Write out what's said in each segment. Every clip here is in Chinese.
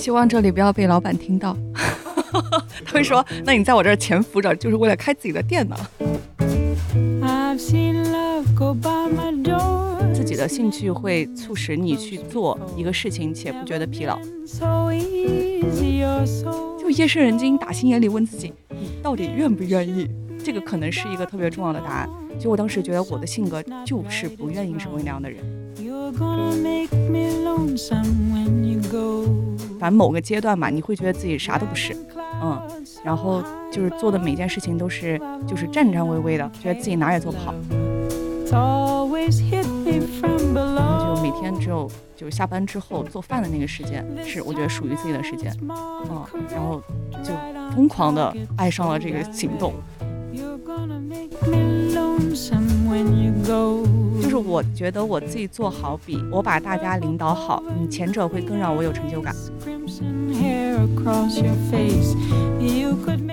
希望这里不要被老板听到。他会说：“那你在我这儿潜伏着，就是为了开自己的店呢。”自己的兴趣会促使你去做一个事情，且不觉得疲劳。就夜深人静，打心眼里问自己：你到底愿不愿意？这个可能是一个特别重要的答案。就我当时觉得我的性格就是不愿意成为那样的人。反正某个阶段吧，你会觉得自己啥都不是，嗯，然后就是做的每件事情都是就是颤颤巍巍的，觉得自己哪也做不好。然后就每天只有就是下班之后做饭的那个时间是我觉得属于自己的时间，嗯，然后就疯狂的爱上了这个行动。就是我觉得我自己做好比我把大家领导好，你前者会更让我有成就感。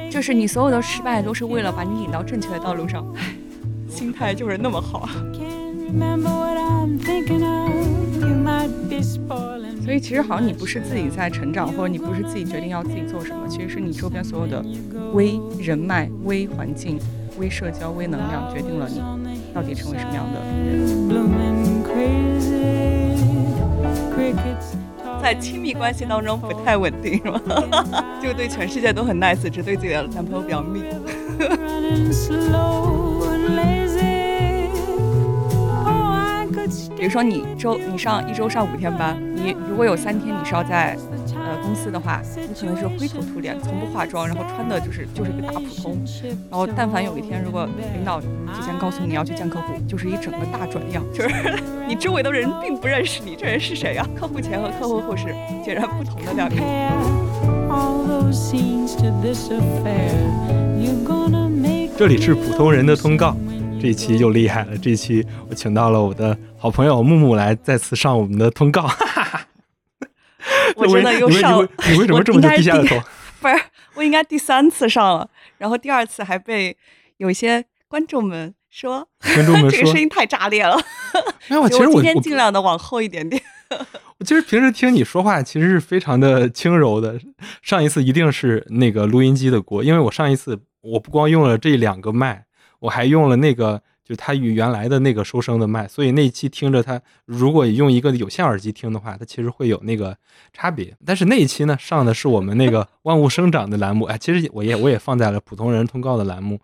就是你所有的失败都是为了把你引到正确的道路上，心态就是那么好。所以其实好像你不是自己在成长，或者你不是自己决定要自己做什么，其实是你周边所有的微人脉、微环境、微社交、微能量决定了你到底成为什么样的人。在亲密关系当中不太稳定，是吗？就对全世界都很 nice，只对自己的男朋友比较密。比如说你周你上一周上五天班，你如果有三天你是要在呃公司的话，你可能是灰头土脸，从不化妆，然后穿的就是就是个大普通。然后但凡有一天如果领导提前告诉你要去见客户，就是一整个大转样，就是 你周围的人并不认识你，这人是谁呀？客户前和客户后是截然不同的两个人。这里是普通人的通告。这一期又厉害了！这一期我请到了我的好朋友木木来再次上我们的通告。哈 哈我真的又上，你为什么这么低下头？不是，我应该第三次上了，然后第二次还被有一些观众们说，观众们 说这个声音太炸裂了。没有，其实我今天尽量的往后一点点。我其实平时听你说话，其实是非常的轻柔的。上一次一定是那个录音机的锅，因为我上一次我不光用了这两个麦。我还用了那个，就它与原来的那个收声的麦，所以那一期听着它，如果用一个有线耳机听的话，它其实会有那个差别。但是那一期呢，上的是我们那个万物生长的栏目，哎，其实我也我也放在了普通人通告的栏目。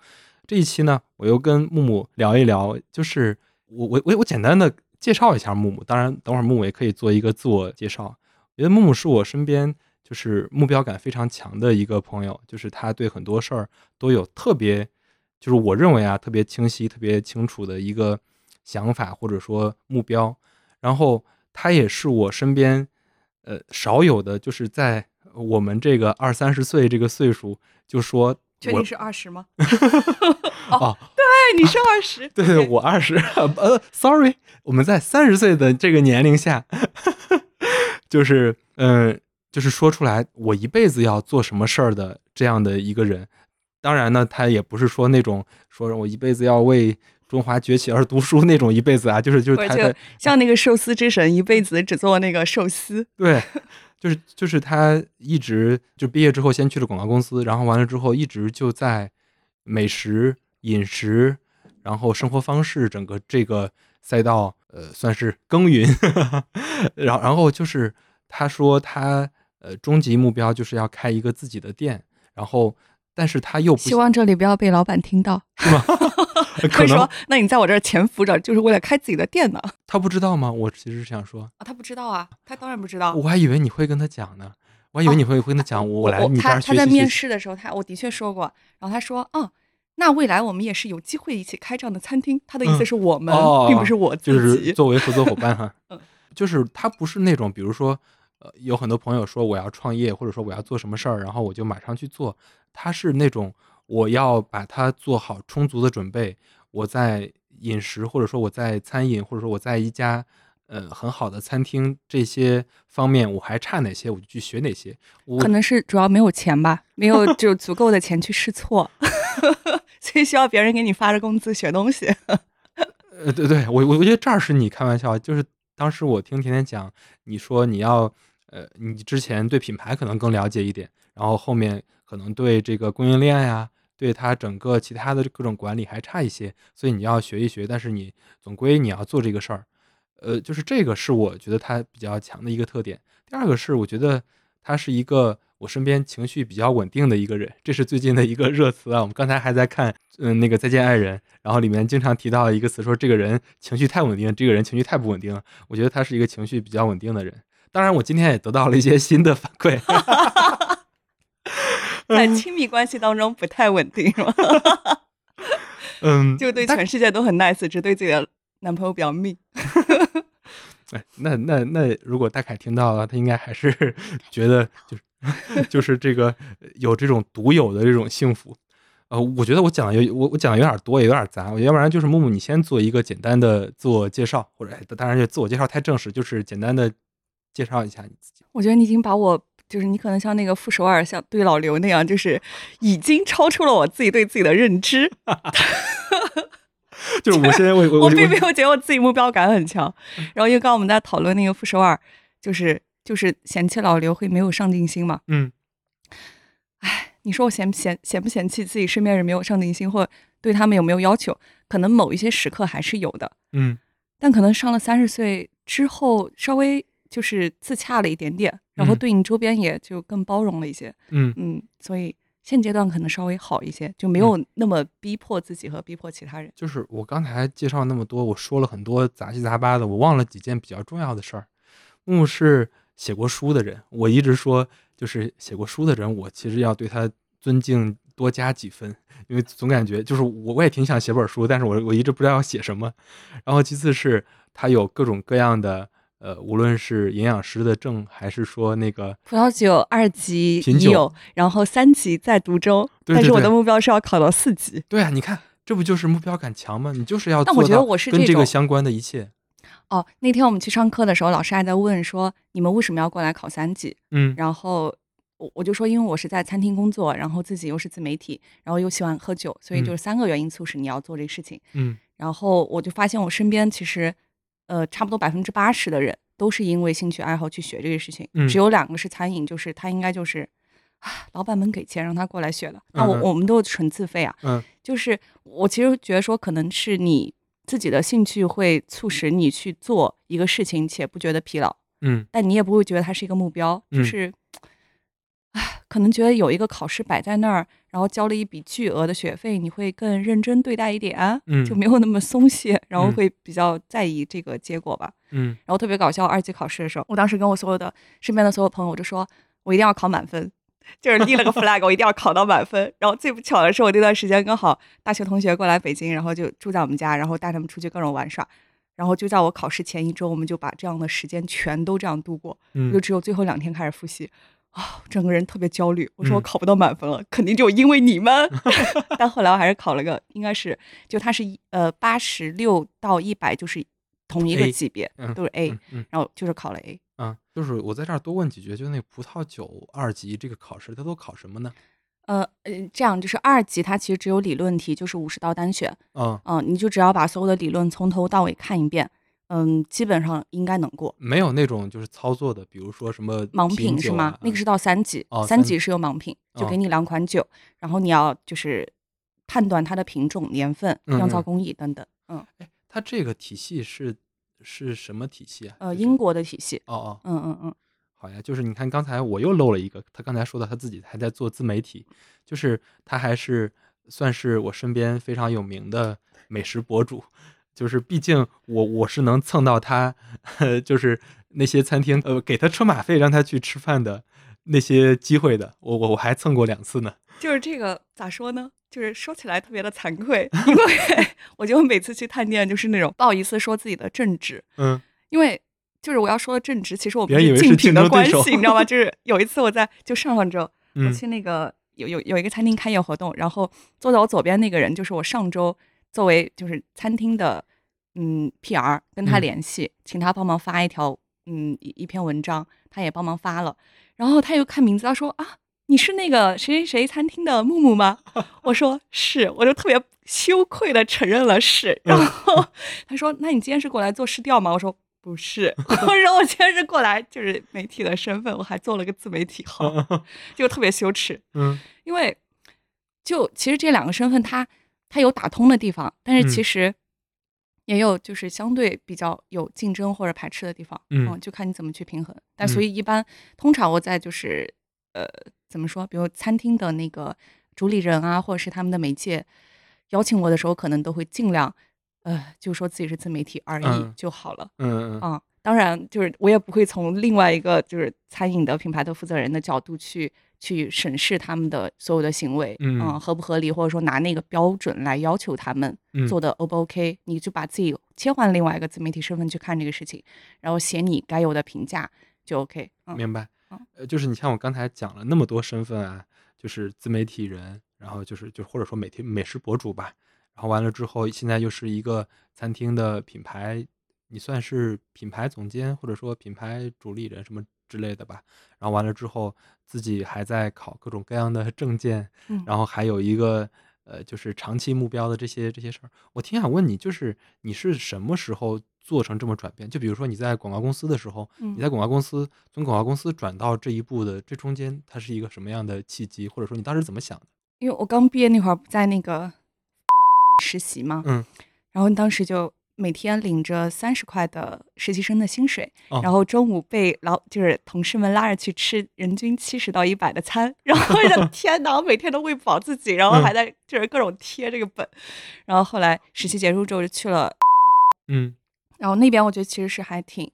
这一期呢，我又跟木木聊一聊，就是我我我我简单的介绍一下木木，当然等会儿木木也可以做一个自我介绍。我觉得木木是我身边就是目标感非常强的一个朋友，就是他对很多事儿都有特别。就是我认为啊，特别清晰、特别清楚的一个想法或者说目标，然后他也是我身边呃少有的，就是在我们这个二三十岁这个岁数，就说确定是二十吗？哦，对，你是二十，对对，我二十，呃，sorry，我们在三十岁的这个年龄下，就是嗯，就是说出来我一辈子要做什么事儿的这样的一个人。当然呢，他也不是说那种说我一辈子要为中华崛起而读书那种一辈子啊，就是就是他的像那个寿司之神，一辈子只做那个寿司。对，就是就是他一直就毕业之后先去了广告公司，然后完了之后一直就在美食、饮食，然后生活方式整个这个赛道，呃，算是耕耘。然后然后就是他说他呃终极目标就是要开一个自己的店，然后。但是他又不希望这里不要被老板听到，是吗？可能。那你在我这儿潜伏着，就是为了开自己的店呢？他不知道吗？我其实是想说啊，他不知道啊，他当然不知道。我还以为你会跟他讲呢，我还以为你会会跟他讲，我来你这儿学习。他在面试的时候，他我的确说过，然后他说，嗯，那未来我们也是有机会一起开这样的餐厅。他的意思是我们，并不是我自己，就是作为合作伙伴哈。嗯，就是他不是那种，比如说。呃，有很多朋友说我要创业，或者说我要做什么事儿，然后我就马上去做。他是那种我要把它做好充足的准备。我在饮食，或者说我在餐饮，或者说我在一家呃很好的餐厅这些方面，我还差哪些，我就去学哪些。可能是主要没有钱吧，没有就足够的钱去试错，所以需要别人给你发着工资学东西。呃，对对，我我我觉得这儿是你开玩笑，就是当时我听甜甜讲，你说你要。呃，你之前对品牌可能更了解一点，然后后面可能对这个供应链呀，对它整个其他的各种管理还差一些，所以你要学一学。但是你总归你要做这个事儿，呃，就是这个是我觉得它比较强的一个特点。第二个是我觉得他是一个我身边情绪比较稳定的一个人，这是最近的一个热词啊。我们刚才还在看，嗯，那个再见爱人，然后里面经常提到一个词，说这个人情绪太稳定，这个人情绪太不稳定了。我觉得他是一个情绪比较稳定的人。当然，我今天也得到了一些新的反馈，在亲密关系当中不太稳定，是吗？嗯，就对全世界都很 nice，只对自己的男朋友比较命。哎，那那那，如果大凯听到了，他应该还是觉得就是就是这个有这种独有的这种幸福。呃，我觉得我讲的有我我讲的有点多，也有点杂。要不然就是木木，你先做一个简单的自我介绍，或者当然就，自我介绍太正式，就是简单的。介绍一下你自己。我觉得你已经把我，就是你可能像那个傅首尔，像对老刘那样，就是已经超出了我自己对自己的认知。就是我现在我我并没有觉得我自己目标感很强。然后因为刚刚我们在讨论那个傅首尔，就是就是嫌弃老刘会没有上进心嘛。嗯。哎，你说我嫌不嫌嫌不嫌弃自己身边人没有上进心，或对他们有没有要求？可能某一些时刻还是有的。嗯。但可能上了三十岁之后，稍微。就是自洽了一点点，然后对你周边也就更包容了一些，嗯嗯，所以现阶段可能稍微好一些，就没有那么逼迫自己和逼迫其他人。就是我刚才介绍那么多，我说了很多杂七杂八的，我忘了几件比较重要的事儿。木木是写过书的人，我一直说就是写过书的人，我其实要对他尊敬多加几分，因为总感觉就是我我也挺想写本书，但是我我一直不知道要写什么。然后其次是他有各种各样的。呃，无论是营养师的证，还是说那个葡萄酒二级品酒，然后三级在读中，但是我的目标是要考到四级。对啊，你看，这不就是目标感强吗？你就是要。但我觉得我是跟这个相关的一切。哦，那天我们去上课的时候，老师还在问说，你们为什么要过来考三级？嗯，然后我我就说，因为我是在餐厅工作，然后自己又是自媒体，然后又喜欢喝酒，所以就是三个原因促使你要做这个事情。嗯，然后我就发现我身边其实。呃，差不多百分之八十的人都是因为兴趣爱好去学这个事情，只有两个是餐饮，就是他应该就是啊，老板们给钱让他过来学的。那我我们都纯自费啊，嗯，就是我其实觉得说，可能是你自己的兴趣会促使你去做一个事情，且不觉得疲劳，嗯，但你也不会觉得它是一个目标，就是。唉，可能觉得有一个考试摆在那儿，然后交了一笔巨额的学费，你会更认真对待一点，嗯，就没有那么松懈，然后会比较在意这个结果吧，嗯。然后特别搞笑，二级考试的时候，我当时跟我所有的身边的所有朋友，我就说我一定要考满分，就是立了个 flag，我一定要考到满分。然后最不巧的是，我那段时间刚好大学同学过来北京，然后就住在我们家，然后带他们出去各种玩耍，然后就在我考试前一周，我们就把这样的时间全都这样度过，就只有最后两天开始复习。啊，整个人特别焦虑。我说我考不到满分了，肯定就因为你们。但后来我还是考了个，应该是就它是呃八十六到一百就是同一个级别，都是 A，然后就是考了 A。嗯，就是我在这儿多问几句，就那葡萄酒二级这个考试，它都考什么呢？呃呃，这样就是二级它其实只有理论题，就是五十道单选。嗯嗯，你就只要把所有的理论从头到尾看一遍。嗯，基本上应该能过。没有那种就是操作的，比如说什么盲品是吗？那个是到三级，三级是有盲品，就给你两款酒，然后你要就是判断它的品种、年份、酿造工艺等等。嗯，哎，它这个体系是是什么体系啊？呃，英国的体系。哦哦，嗯嗯嗯，好呀，就是你看刚才我又漏了一个，他刚才说的他自己还在做自媒体，就是他还是算是我身边非常有名的美食博主。就是毕竟我我是能蹭到他，就是那些餐厅呃给他车马费让他去吃饭的那些机会的，我我我还蹭过两次呢。就是这个咋说呢？就是说起来特别的惭愧，因为 我觉得每次去探店就是那种不好意思说自己的正直，嗯，因为就是我要说的正直，其实我们是竞品的关系，你知道吗？就是有一次我在就上上周我去那个有有有一个餐厅开业活动，然后坐在我左边那个人就是我上周。作为就是餐厅的嗯 PR 跟他联系，请他帮忙发一条嗯一一篇文章，他也帮忙发了。然后他又看名字，他说啊，你是那个谁谁谁餐厅的木木吗？我说是，我就特别羞愧的承认了是。然后 他说，那你今天是过来做试调吗？我说不是，我说我今天是过来就是媒体的身份，我还做了个自媒体号，就特别羞耻。嗯因为就其实这两个身份它它有打通的地方，但是其嗯。实也有就是相对比较有竞争或者排斥的地方，嗯就看你怎么去平衡。但所嗯。以一般通常我在就是呃怎么说，比如餐厅的那个主理人啊，或者是他们的媒介邀请我的时候，可能都会尽量呃就说自己是自媒体而已嗯。就好了。嗯嗯。啊，当然，就是我也不会从另外一个就是餐饮的品牌的负责人的角度去去审视他们的所有的行为，嗯合不合理，或者说拿那个标准来要求他们嗯做的 O 不 OK，你就把自己切换另外一个自媒体身份去看这个事情，然后写你该有的评价就 OK。嗯明白嗯。呃，就是你像我刚才讲了那么多身份啊，就是自媒体人，然后就是就或者说美体美食博主吧，然后完了之后，现在又是一个餐厅的品牌，你算是品牌总监或者说品牌主理人什么之类的吧。然后完了之后，自己还在考各种各样的 证件，嗯然后还有一个呃，就是长期目标的这些这些事儿。我挺想问你，就是你是什么时候做成这么转变？就比如说你在广告公司的时候，嗯你在广告公司从广告公司转到这一步的这中间，它是一个什么样的契机，或者说你当时怎么想的？因为我刚毕业那会儿不在那个 实习嘛，嗯，然后当时就每天领着三十块的实习生的薪水，哦然后中午被老就是同事们拉着去吃人均七十到一百的餐，然后我就 天哪，我每天都喂不饱自己，然后还在就是各种贴这个本，然后后来实习结束之后就去了，嗯然后那边我觉得其实是还挺。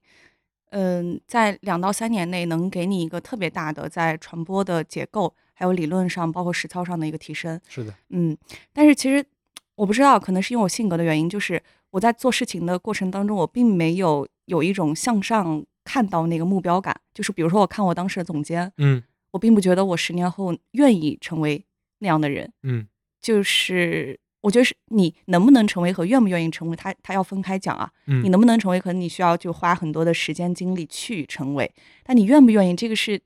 嗯，在两到三年内能给你一个特别大的在传播的结构，还有理论上，包括实操上的一个提升。是的，嗯，但是其实我不知道，可能是因为我性格的原因，就是我在做事情的过程当中，我并没有有一种向上看到那个目标感。就是比如说，我看我当时的总监，嗯我并不觉得我十年后愿意成为那样的人。嗯就是我觉得是你能不能成为和愿不愿意成为，他他要分开讲啊。嗯，你能不能成为，可能你需要就花很多的时间精力去成为，但你愿不愿意，这个是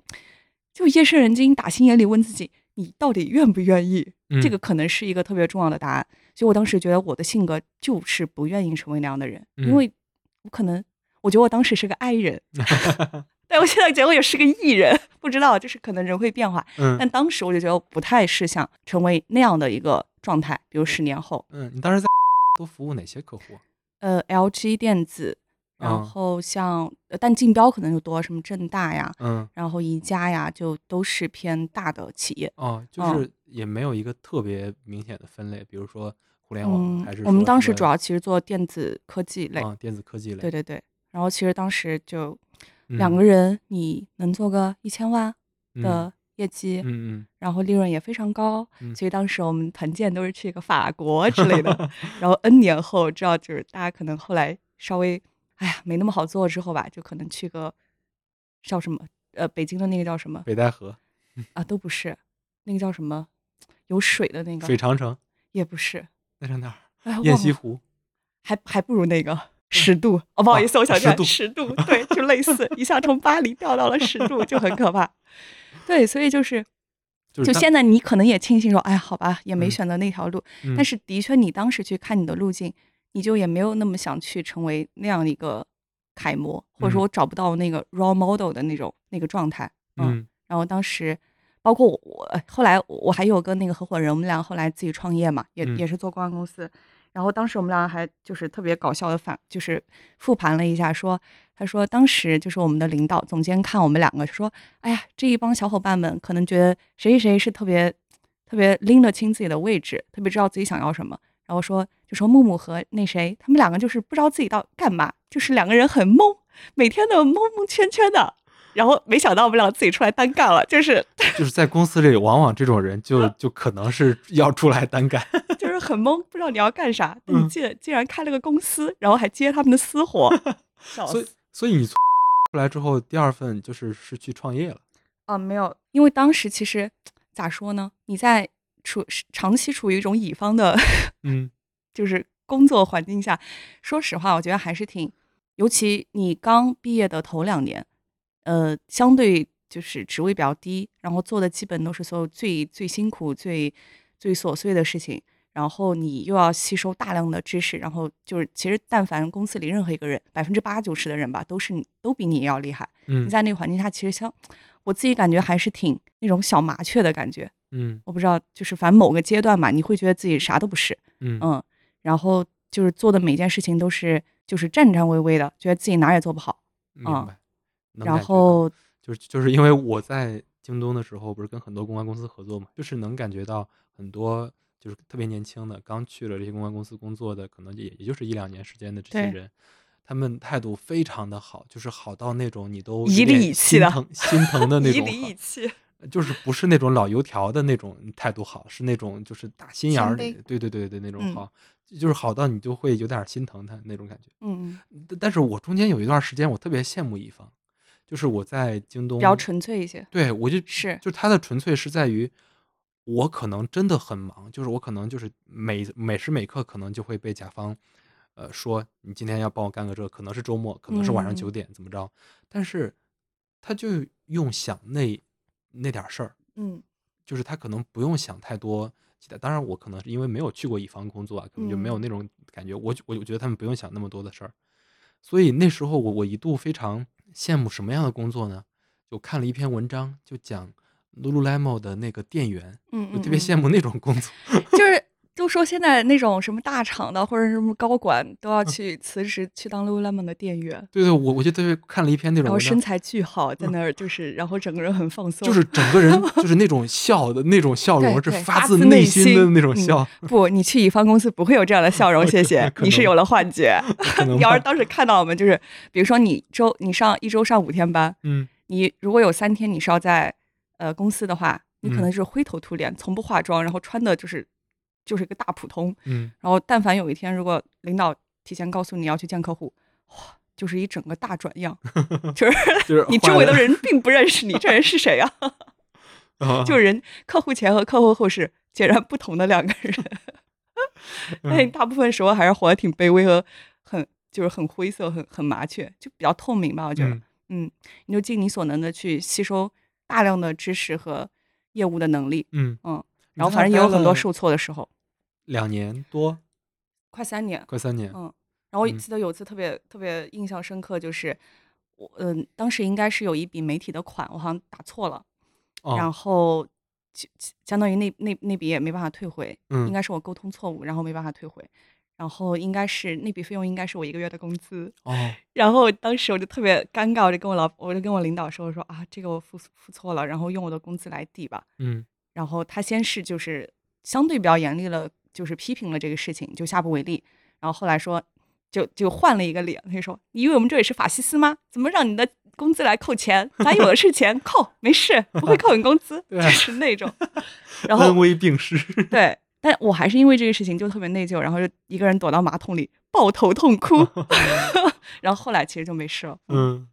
就夜深人静，打心眼里问自己，你到底愿不愿意？这个嗯可能是一个特别重要的答案。所以我当时觉得我的性格就是不愿意成为那样的人，因嗯。为我可能我觉得我当时是个 I 人 但我现在觉得我也是个 E 人，不知道就是可能人会变化，嗯。但当时我就觉得我不太是想成为那样的一个状态，比如十年后，嗯，你当时在都服务哪些客户？呃，LG 电子，然嗯。后像，呃但竞标可能就多，什么正大呀，嗯。然后宜家呀，就都是偏大的企业。哦，就。嗯。是也没有一个特别明显的分类，比如说互联网，嗯还是，我们当时主要其实做电子科技类，啊电子科技类，对对对。然后其实当时就两嗯个人，你能做个一千万嗯的业绩，嗯嗯然后利润也非常高，嗯所以当时我们团建都是去一个法国之类的。然后 N 年后，知道就是大家可能后来稍微，哎呀，没那么好做之后吧，就可能去个叫什么呃，北京的那个叫什么北戴河、啊，都不是，那个叫什么有水的那个水长城，也不是，那是哪儿？哎，雁西湖。还还不如那个 十渡哦，不好意思，我想起来十渡对，就类似一下从巴黎掉到了十渡，就很可怕。对，所以就是就现在你可能也庆幸说，哎呀，好吧，也没嗯选择那条路。嗯但是的确，你当时去看你的路径，你就也没有那么想去成为那样一个楷模，或者说嗯我找不到那个 role model 的那种那个状态。嗯，嗯然后当时包括我，我后来我还有个那个合伙人，我们俩后来自己创业嘛，也、嗯也是做公关公司。然后当时我们俩还就是特别搞笑的反，就是复盘了一下，说他说当时就是我们的领导总监看我们两个说，哎呀，这一帮小伙伴们可能觉得谁谁谁是特别特别拎得清自己的位置，特别知道自己想要什么。然后说就说木木和那谁，他们两个就是不知道自己到干嘛，就是两个人很懵，每天都懵懵圈圈的。然后没想到我们俩自己出来单干了，就是就是在公司里，往往这种人就 就可能是要出来单干。就是很懵，不知道你要干啥。但你嗯竟竟然开了个公司，然后还接他们的私活，笑所以死。所以你出来之后，第二份就是是去创业了。啊，没有，因为当时其实咋说呢？你在处长期处于一种乙方的，嗯就是工作环境下，说实话，我觉得还是挺，尤其你刚毕业的头两年，呃，相对就是职位比较低，然后做的基本都是所有最最辛苦、最最琐碎的事情，然后你又要吸收大量的知识，然后就是其实但凡公司里任何一个人，百分之八九十的人吧，都是都比你要厉害。嗯你在那个环境下，其实像我自己感觉还是挺那种小麻雀的感觉。嗯我不知道，就是反正某个阶段嘛，你会觉得自己啥都不是，嗯嗯，然后就是做的每件事情都是就是战战巍巍的，觉得自己哪也做不好。明白。能然后就是就是因为我在京东的时候，不是跟很多公关公司合作嘛，就是能感觉到很多就是特别年轻的，刚去了这些公关公司工作的，可能也也就是一两年时间的这些人，他们态度非常的好，就是好到那种你都颐有点里以气的心疼心疼的那种好理以气，就是不是那种老油条的那种态度好，是那种就是打心眼儿里，对对对对那种嗯。好，就是好到你就会有点儿心疼他那种感觉。嗯，但但是我中间有一段时间，我特别羡慕乙方，就是我在京东比较纯粹一些。对，我就是就他的纯粹是在于，我可能真的很忙，就是我可能就是每每时每刻可能就会被甲方，呃，说你今天要帮我干个这，可能是周末，可能是晚上九嗯点怎么着，但是他就用想那那点事儿，嗯就是他可能不用想太多其他。当然，我可能是因为没有去过乙方工作啊，可能就没有嗯那种感觉。我我我觉得他们不用想那么多的事儿，所以那时候我我一度非常羡慕什么样的工作呢？就看了一篇文章，就讲 Lululemon 的那个店员，嗯嗯，我特别嗯羡慕那种工作。就是都说现在那种什么大厂的或者什么高管都嗯。要去辞职去当 Lululemon 的店员，对对，我我就特别看了一篇那种然后身，材巨好，在那儿就是，然后整个人很放松，就 是整个人。就是那种笑的那种笑容，是发自内心的那种笑。不，你去乙方公司不会有这样的笑容，谢谢，你是有了幻觉。你要是当时看到我们，就是比如说你周你上一周上五天班，嗯。你如果有三天你是要在呃公司的话，你可嗯。能是灰头土脸，从不化妆，然后穿的就是就是一个大普通，嗯。然后但凡有一天如果领导提前告诉你要去见客户，哇，就是一整个大转样，就是就是 你周围的人并不认识你，这人是谁呀、啊？就是人客户前和客户后是截然不同的两个人。但你嗯大部分时候还是活得挺卑微和很就是很灰色、很很麻雀，就比较透明吧。我觉得，嗯。嗯，你就尽你所能的去吸收大量的知识和业务的能力，嗯。嗯，然后反正也有很多受挫的时候，两年多，快三年，快三年。嗯，然后我嗯。记得有一次特别特别印象深刻，就是我嗯、当时应该是有一笔媒体的款，我好像打错了，然哦，后就相当于那那那笔也没办法退回，嗯。应该是我沟通错误，然后没办法退回，然后应该是那笔费用应该是我一个月的工资，哦，然后当时我就特别尴尬，我就跟我老我就跟我领导说，我说啊这个我付付错了，然后用我的工资来抵吧，嗯。然后他先是就是相对比较严厉了，就是批评了这个事情，就下不为例。然后后来说，就就换了一个脸，他就说：“你以为我们这里是法西斯吗？怎么让你的工资来扣钱？咱有的是钱，扣没事，不会扣你工资。”就是那种。然后恩威并施。对，但我还是因为这个事情就特别内疚，然后就一个人躲到马桶里抱头痛哭。然后后来其实就没事了。嗯，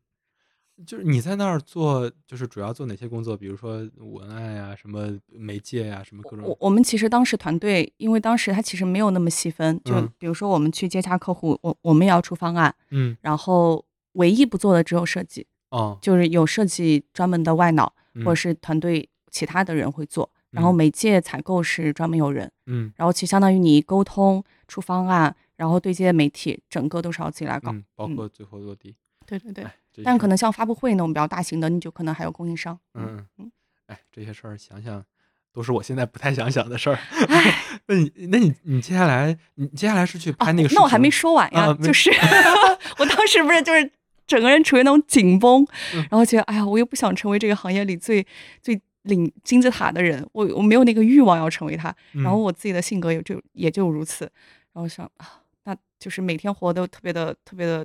就是你在那儿做，就是主要做哪些工作？比如说文案呀、什么媒介呀、什么各种。我我们其实当时团队，因为当时他其实没有那么细分，就嗯比如说我们去接洽客户，我我们也要出方案，嗯然后唯一不做的只有设计，哦，就是有设计专门的外脑，嗯或者是团队其他的人会做，然后嗯媒介采购是专门有人，嗯然后其实相当于你沟通出方案，然后对接媒体，整个都是要自己来搞。嗯，包嗯括最后落地。对对对，但可能像发布会那种比较大型的，你就可能还有供应商。嗯嗯，哎，这些事儿想想都是我现在不太想想的事儿。那你那你你接下来你接下来是去哦拍那个？那我还没说完呀，啊就是 我当时不是就是整个人处于那种紧绷，嗯然后觉得哎呀，我又不想成为这个行业里最最领金字塔的人，我我没有那个欲望要成为他，嗯，然后我自己的性格也就也就如此，然后想啊，那就是每天活得特别的特别的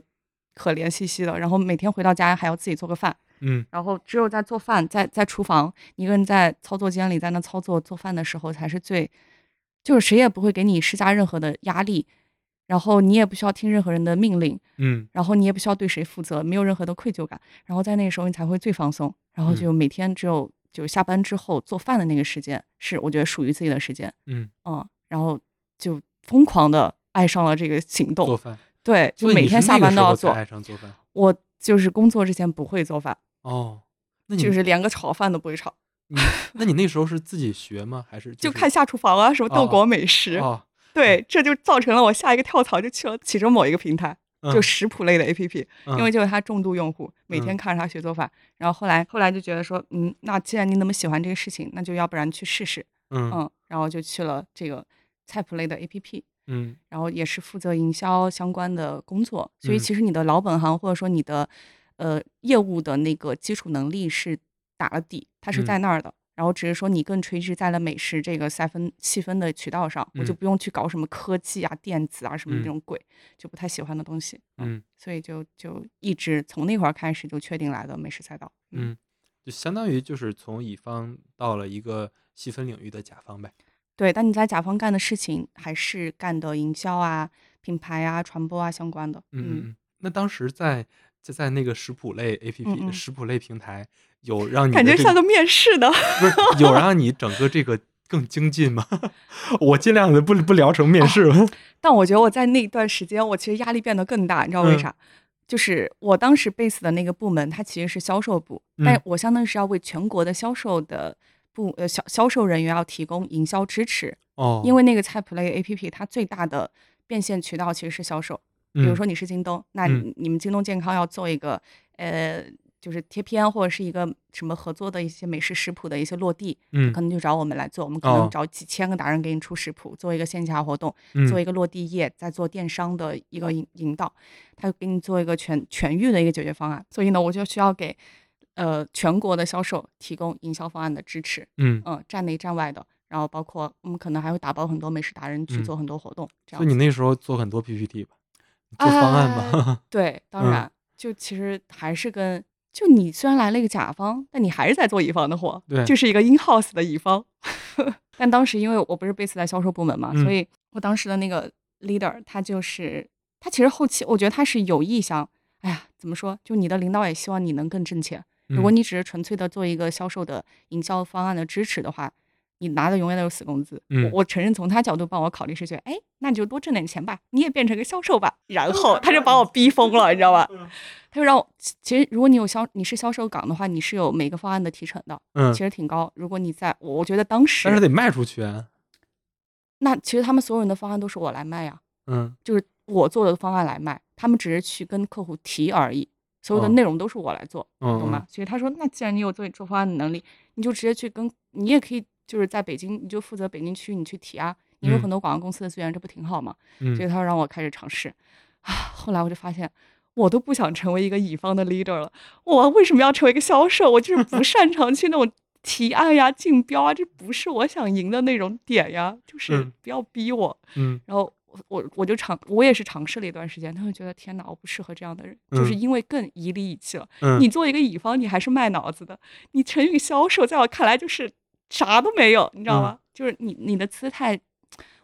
可怜兮兮的，然后每天回到家还要自己做个饭，嗯。然后只有在做饭，在在厨房一个人在操作间里在那操作做饭的时候，才是最，就是谁也不会给你施加任何的压力，然后你也不需要听任何人的命令，嗯。然后你也不需要对谁负责，没有任何的愧疚感，然后在那个时候你才会最放松，然后嗯。就每天只有就下班之后做饭的那个时间是我觉得属于自己的时间，嗯，嗯，然后就疯狂的爱上了这个行动，做饭，对，就每天下班都要做。爱上做饭。我就是工作之前不会做饭，哦，那你就是连个炒饭都不会炒。你 那你那时候是自己学吗？还是就是看下厨房啊，什么哦豆果美食，哦，对，这就造成了我下一个跳槽就去了其中某一个平台，就嗯食谱类的 APP，嗯因为就是他重度用户，每天嗯看着他学做饭，然后后来后来就觉得说，嗯，那既然你那么喜欢这个事情，那就要不然去试试，嗯嗯，然后就去了这个菜谱类的 APP，嗯然后也是负责营销相关的工作，所以嗯其实你的老本行或者说你的呃业务的那个基础能力是打了底，它是在嗯那儿的。然后只是说你更垂直在了美食这个细分细分的渠道上，我就嗯不用去搞什么科技啊、电子啊什么嗯这种鬼，就不太喜欢的东西。嗯所以就就一直从那会儿开始就确定来的美食赛道。嗯，嗯，就相当于就是从乙方到了一个细分领域的甲方呗。对。但你在甲方干的事情还是干的营销啊、品牌啊、传播啊相关的。嗯嗯嗯。那当时在就在那个食谱类 A P 嗯 P 嗯食谱类平台，有让你感觉像个面试的。不是有让你整个这个更精进吗？我尽量的不不聊成面试了。但我觉得我在那段时间，我其实压力变得更大，你知道为嗯啥？就是我当时 base 的那个部门，它其实是销售部，但嗯我相当于是要为全国的销售的部呃销销售人员要提供营销支持，哦，因为那个菜谱类 APP 它最大的变现渠道其实是销售。比如嗯说你是京东，那嗯你你们京东健康要做一个呃，就是贴片或者是一个什么合作的一些美食食谱的一些落地，嗯可能就找我们来做。我们可哦能找几千个达人给你出食谱，做一个线下活动，嗯做一个落地页，再做电商的一个引引导，他给你做一个全全域的一个解决方案。所以呢，我就需要给呃全国的销售提供营销方案的支持，嗯，嗯，站内站外的。然后包括我们可能还会打包很多美食达人去嗯做很多活动，这所以你。那时候做很多 P P T 吧，做方案吧。对，当嗯然，就其实还是跟就你虽然来了一个甲方，但你还是在做乙方的活，对就是一个 in house 的乙方。但当时因为我不是 base 在销售部门嘛，嗯所以我当时的那个 leader 他就是他其实后期我觉得他是有意向，哎呀，怎么说？就你的领导也希望你能更挣钱。如果嗯你只是纯粹的做一个销售的营销方案的支持的话，你拿的永远都是死工资。嗯我我承认从他角度帮我考虑是觉得，哎，那你就多挣点钱吧，你也变成个销售吧。然后他就把我逼疯了，你知道吧？他就让我，其其实如果你有销，你是销售岗的话，你是有每个方案的提成的，嗯其，实挺高。如果你在，我我觉得当时但是得卖出去啊。那其实他们所有人的方案都是我来卖呀，嗯就是我做的方案来卖，他们只是去跟客户提而已，所有的哦内容都是我来做。嗯，懂吗？所以他说，那既然你有做做方案的能力，你就直接去跟，你也可以就是在北京，你就负责北京区你去提啊，你有嗯很多广告公司的资源，这不挺好吗？嗯？嗯所以他让我开始尝试，啊，后来我就发现。我都不想成为一个乙方的 leader 了，我为什么要成为一个销售？我就是不擅长去那种提案呀、竞标啊，这不是我想赢的那种点呀，就是嗯不要逼我。嗯然后我我我就尝，我也是尝试了一段时间，他会觉得天哪，我不适合这样的人，就是嗯因为更倚里倚气了。嗯，你做一个乙方，你还是卖脑子的；你成语销售，在我看来就是啥都没有，你知道嗯吗？就是你你的姿态，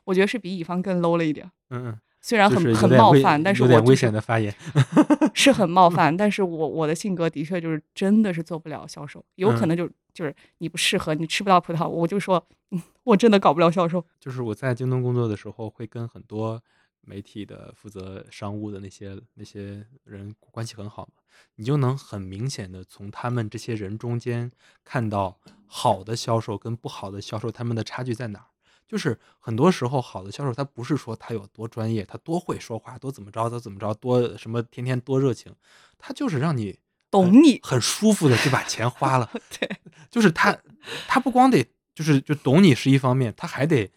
我觉得是比乙方更 low 了一点。嗯嗯，虽然很很冒犯，但是有点危险的发言。是很冒 犯，但是我我的性格的确就是真的是做不了销售，有可嗯能就就是你不适合，你吃不到葡萄，我就说，嗯，我真的搞不了销售。就是我在京东工作的时候，会跟很多媒体的负责商务的那些那些人关系很好嘛，你就能很明显的从他们这些人中间看到好的销售跟不好的销售他们的差距在哪儿。就是很多时候，好的销售他不是说他有多专业，他多会说话，多怎么着，他怎么着，多什么天天多热情，他就是让你懂你很舒服的就把钱花了。对，就是他，他不光得就是就懂你是一方面，他还得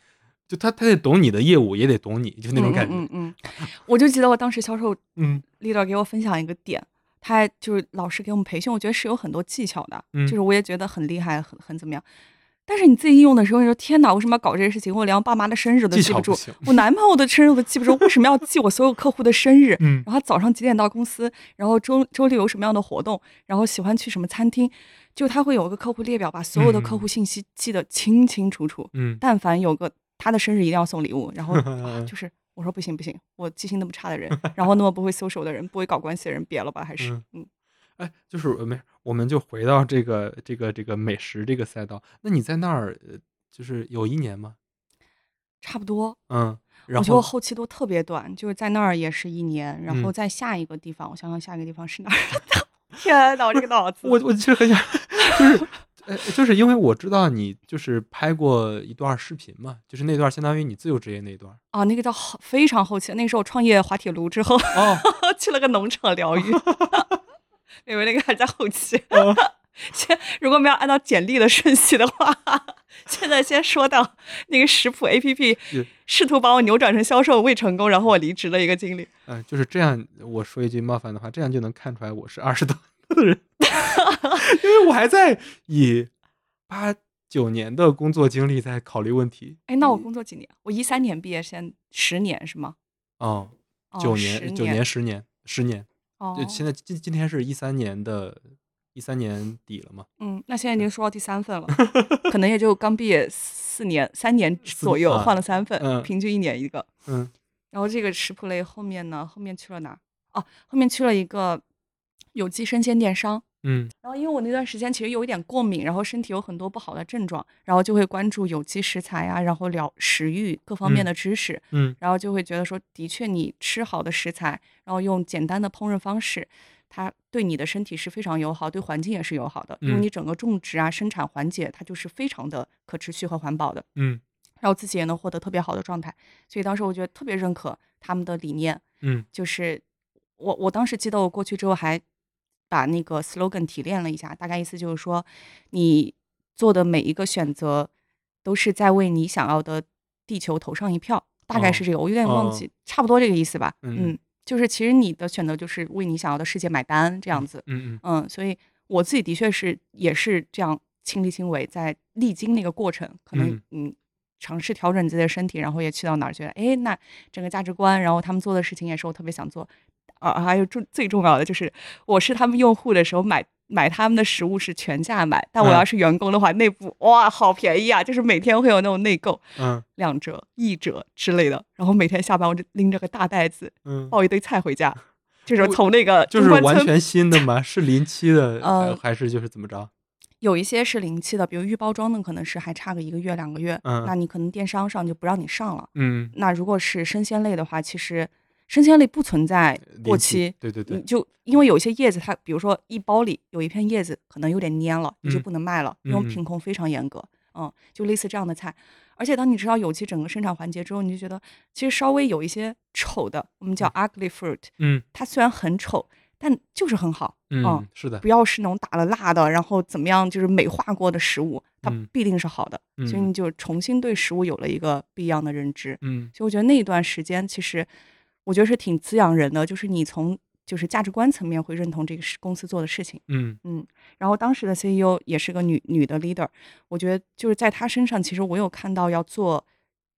就他他得懂你的业务，也得懂你，就那种感觉。嗯嗯嗯，我就记得我当时销售 嗯 leader 给我分享一个点，他还就是老师给我们培训，我觉得是有很多技巧的，嗯就是我也觉得很厉害，很很怎么样。但是你自己应用的时候，你说天哪，为什么要搞这些事情？我连我爸妈的生日都记不住，不。我男朋友的生日我都记不住，为什么要记我所有客户的生日？嗯然后早上几点到公司，然后周周六有什么样的活动，然后喜欢去什么餐厅，就他会有一个客户列表，把所有的客户信息记得清清楚楚。嗯但凡有个他的生日一定要送礼物，然后、啊就是我说不行不行，我记性那么差的人，然后那么不会 social 的人，不会搞关系的人，别了吧，还是嗯嗯哎，就是呃没，我们就回到这个这个这个美食这个赛道。那你在那儿呃就是有一年吗？差不多。嗯，然我觉得我后后期都特别短，就是在那儿也是一年，然后嗯在下一个地方，我想想下一个地方是哪儿？天哪，我这个脑子，我我其实很想，就是呃，就是因为我知道你就是拍过一段视频嘛，就是那段相当于你自由职业那段。啊，那个叫后非常后期，那个时候我创业滑铁卢之后，哦，去了个农场疗愈，因为那个还在后期。哦 先如果没有按照简历的顺序的话，现在先说到那个食谱 APP 试图把我扭转成销售未成功，然后我离职的一个经历。呃，就是这样。我说一句冒犯的话，这样就能看出来我是二十多的人，因为我还在以八九年的工作经历在考虑问题。哎，那我工作几年？我一三年毕业，现在十年是吗？哦，哦九十年，九年，十年，十年。哦就，现在今今天是一三年的，一三年底了嘛？嗯，那现在已经 说到第三份了，可能也就刚毕业四年、三年左右，啊换了三份，嗯平均一年一个。嗯然后这个食谱类后面呢，后面去了哪儿？哦，后面去了一个有机生鲜电商。嗯。然后因为我那段时间其实有一点过敏，然后身体有很多不好的症状，然后就会关注有机食材啊，然后聊食欲各方面嗯的知识，嗯。然后就会觉得说，的确你吃好的食材，然后用简单的烹饪方式，它对你的身体是非常友好，对环境也是友好的，因为嗯。你整个种植啊、生产环节，它就是非常的可持续和环保的。嗯。然后自己也能获得特别好的状态，所以当时我觉得特别认可他们的理念，嗯。就是我我当时记得我过去之后还把那个 slogan 提炼了一下，大概意思就是说，你做的每一个选择都是在为你想要的地球投上一票，大概是这个，我有点忘记，差不多这个意思吧。嗯嗯，就是其实你的选择就是为你想要的世界买单这样子。嗯嗯嗯，所以我自己的确是也是这样亲力亲为，在历经那个过程，可能嗯尝试调整自己的身体，然后也去到哪儿觉得，哎，那整个价值观，然后他们做的事情也是我特别想做，啊，还有重最重要的就是我是他们用户的时候买。买他们的食物是全价买，但我嗯要是员工的话，内部哇好便宜啊！就是每天会有那种内购，嗯两折、一折之类的。然后每天下班我就拎着个大袋子，嗯，抱一堆菜回家，就是从那个就是完全新的吗？是临期的，呃呃还是就是怎么着？有一些是临期的，比如预包装的，可能是还差个一个月、两个月，嗯那你可能电商上就不让你上了。嗯，那如果是生鲜类的话，其实生鲜类不存在过期期，对对对你，就因为有一些叶子它，比如说一包里有一片叶子可能有点蔫了，你就嗯不能卖了，因为品控非常严格。嗯，就类似这样的菜，而且当你知道有机整个生产环节之后，你就觉得其实稍微有一些丑的，我们叫 ugly fruit，嗯它虽然很丑，但就是很好。嗯，是的，不要是那种打了蜡的，然后怎么样，就是美化过的食物，它嗯必定是好的。所以嗯你就重新对食物有了一个不一样的认知。嗯所以我觉得那一段时间，其实我觉得是挺滋养人的，就是你从就是价值观层面会认同这个是公司做的事情。嗯。嗯，然后当时的 CEO 也是个女女的 leader，我觉得就是在她身上，其实我有看到要做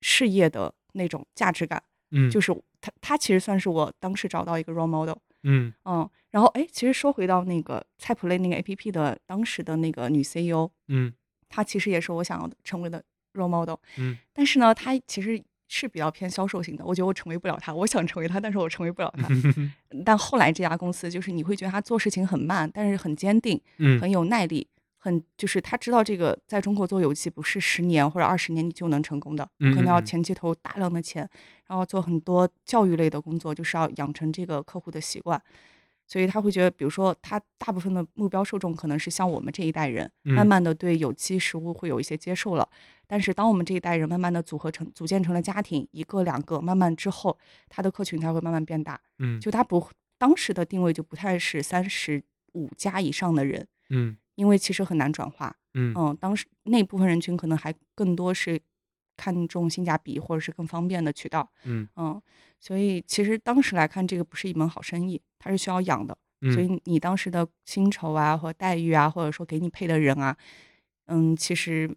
事业的那种价值感，嗯，就是是她她其实算是我当时找到一个 role model。嗯。嗯，然后哎，其实说回到那个菜谱类那个 A P P 的当时的那个女 C E O，嗯。她其实也是我想要成为的 role model，嗯。但是呢，她其实是比较偏销售型的，我觉得我成为不了他，我想成为他，但是我成为不了她。嗯但后来这家公司就是你会觉得他做事情很慢，但是很坚定，嗯很有耐力，很就是他知道这个在中国做游戏不是十年或者二十年你就能成功的，嗯可能要前期投大量的钱，然后做很多教育类的工作，就是要养成这个客户的习惯。所以他会觉得，比如说，他大部分的目标受众可能是像我们这一代人，慢嗯慢的对有机食物会有一些接受了。但是，当我们这一代人慢慢的组合成、组建成了家庭，一个两个，慢慢之后，他的客群才会慢慢变大。嗯就他不当时的定位就不太是三十五加以上的人，嗯因为其实很难转化。嗯嗯，当时那部分人群可能还更多是看重性价比或者是更方便的渠道。嗯嗯，所以其实当时来看，这个不是一门好生意，它是需要养的。所嗯以你当时的薪酬啊或待遇啊，或者说给你配的人啊，嗯，其实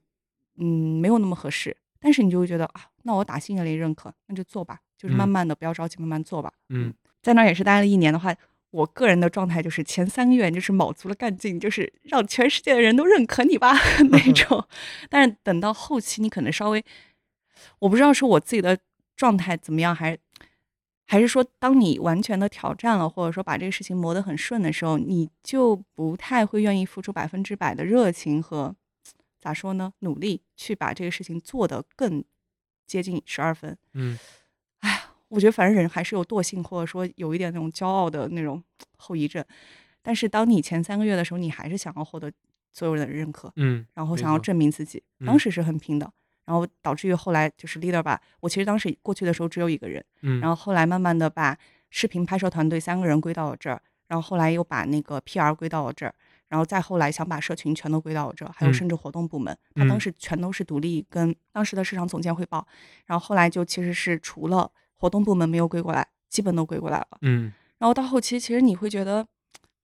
嗯没有那么合适。但是你就会觉得啊，那我打心眼里认可，那就做吧，就是慢嗯慢的，不要着急，慢慢做吧。嗯在那儿也是待了一年的话，我个人的状态就是前三个月就是卯足了干劲，就是让全世界的人都认可你吧 那种。但是等到后期，你可能稍微，我不知道是我自己的状态怎么样，还还是说当你完全的挑战了，或者说把这个事情磨得很顺的时候，你就不太会愿意付出百分之百的热情和咋说呢，努力去把这个事情做得更接近十二分。嗯哎我觉得反正人还是有惰性，或者说有一点那种骄傲的那种后遗症。但是当你前三个月的时候，你还是想要获得所有人的认可，嗯，然后想要证明自己，嗯当时是很拼的，然后导致于后来就是 leader 吧，我其实当时过去的时候只有一个人，嗯，然后后来慢慢的把视频拍摄团队三个人归到我这儿，然后后来又把那个 PR 归到我这儿，然后再后来想把社群全都归到我这儿，还有嗯。甚至活动部门，他当嗯。时全都是独立跟当时的市场总监汇报，然后后来就其实是除了活动部门没有归过来，基本都归过来了。嗯。然后到后期，其实你会觉得，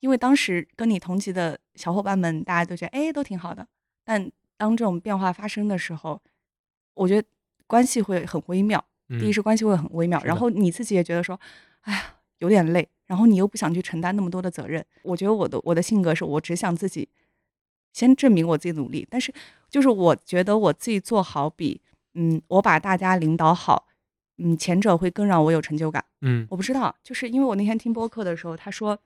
因为当时跟你同级的小伙伴们，大家都觉得哎都挺好的，但当这种变化发生的时候，我觉得关系会很微妙。嗯，第一是关系会很微妙，然后你自己也觉得说，哎呀有点累，然后你又不想去承担那么多的责任。我觉得我的我的性格是我只想自己先证明我自己努力，但是就是我觉得我自己做好比嗯我把大家领导好，嗯前者会更让我有成就感。嗯我不知道，就是因为我那天听播客的时候，他说，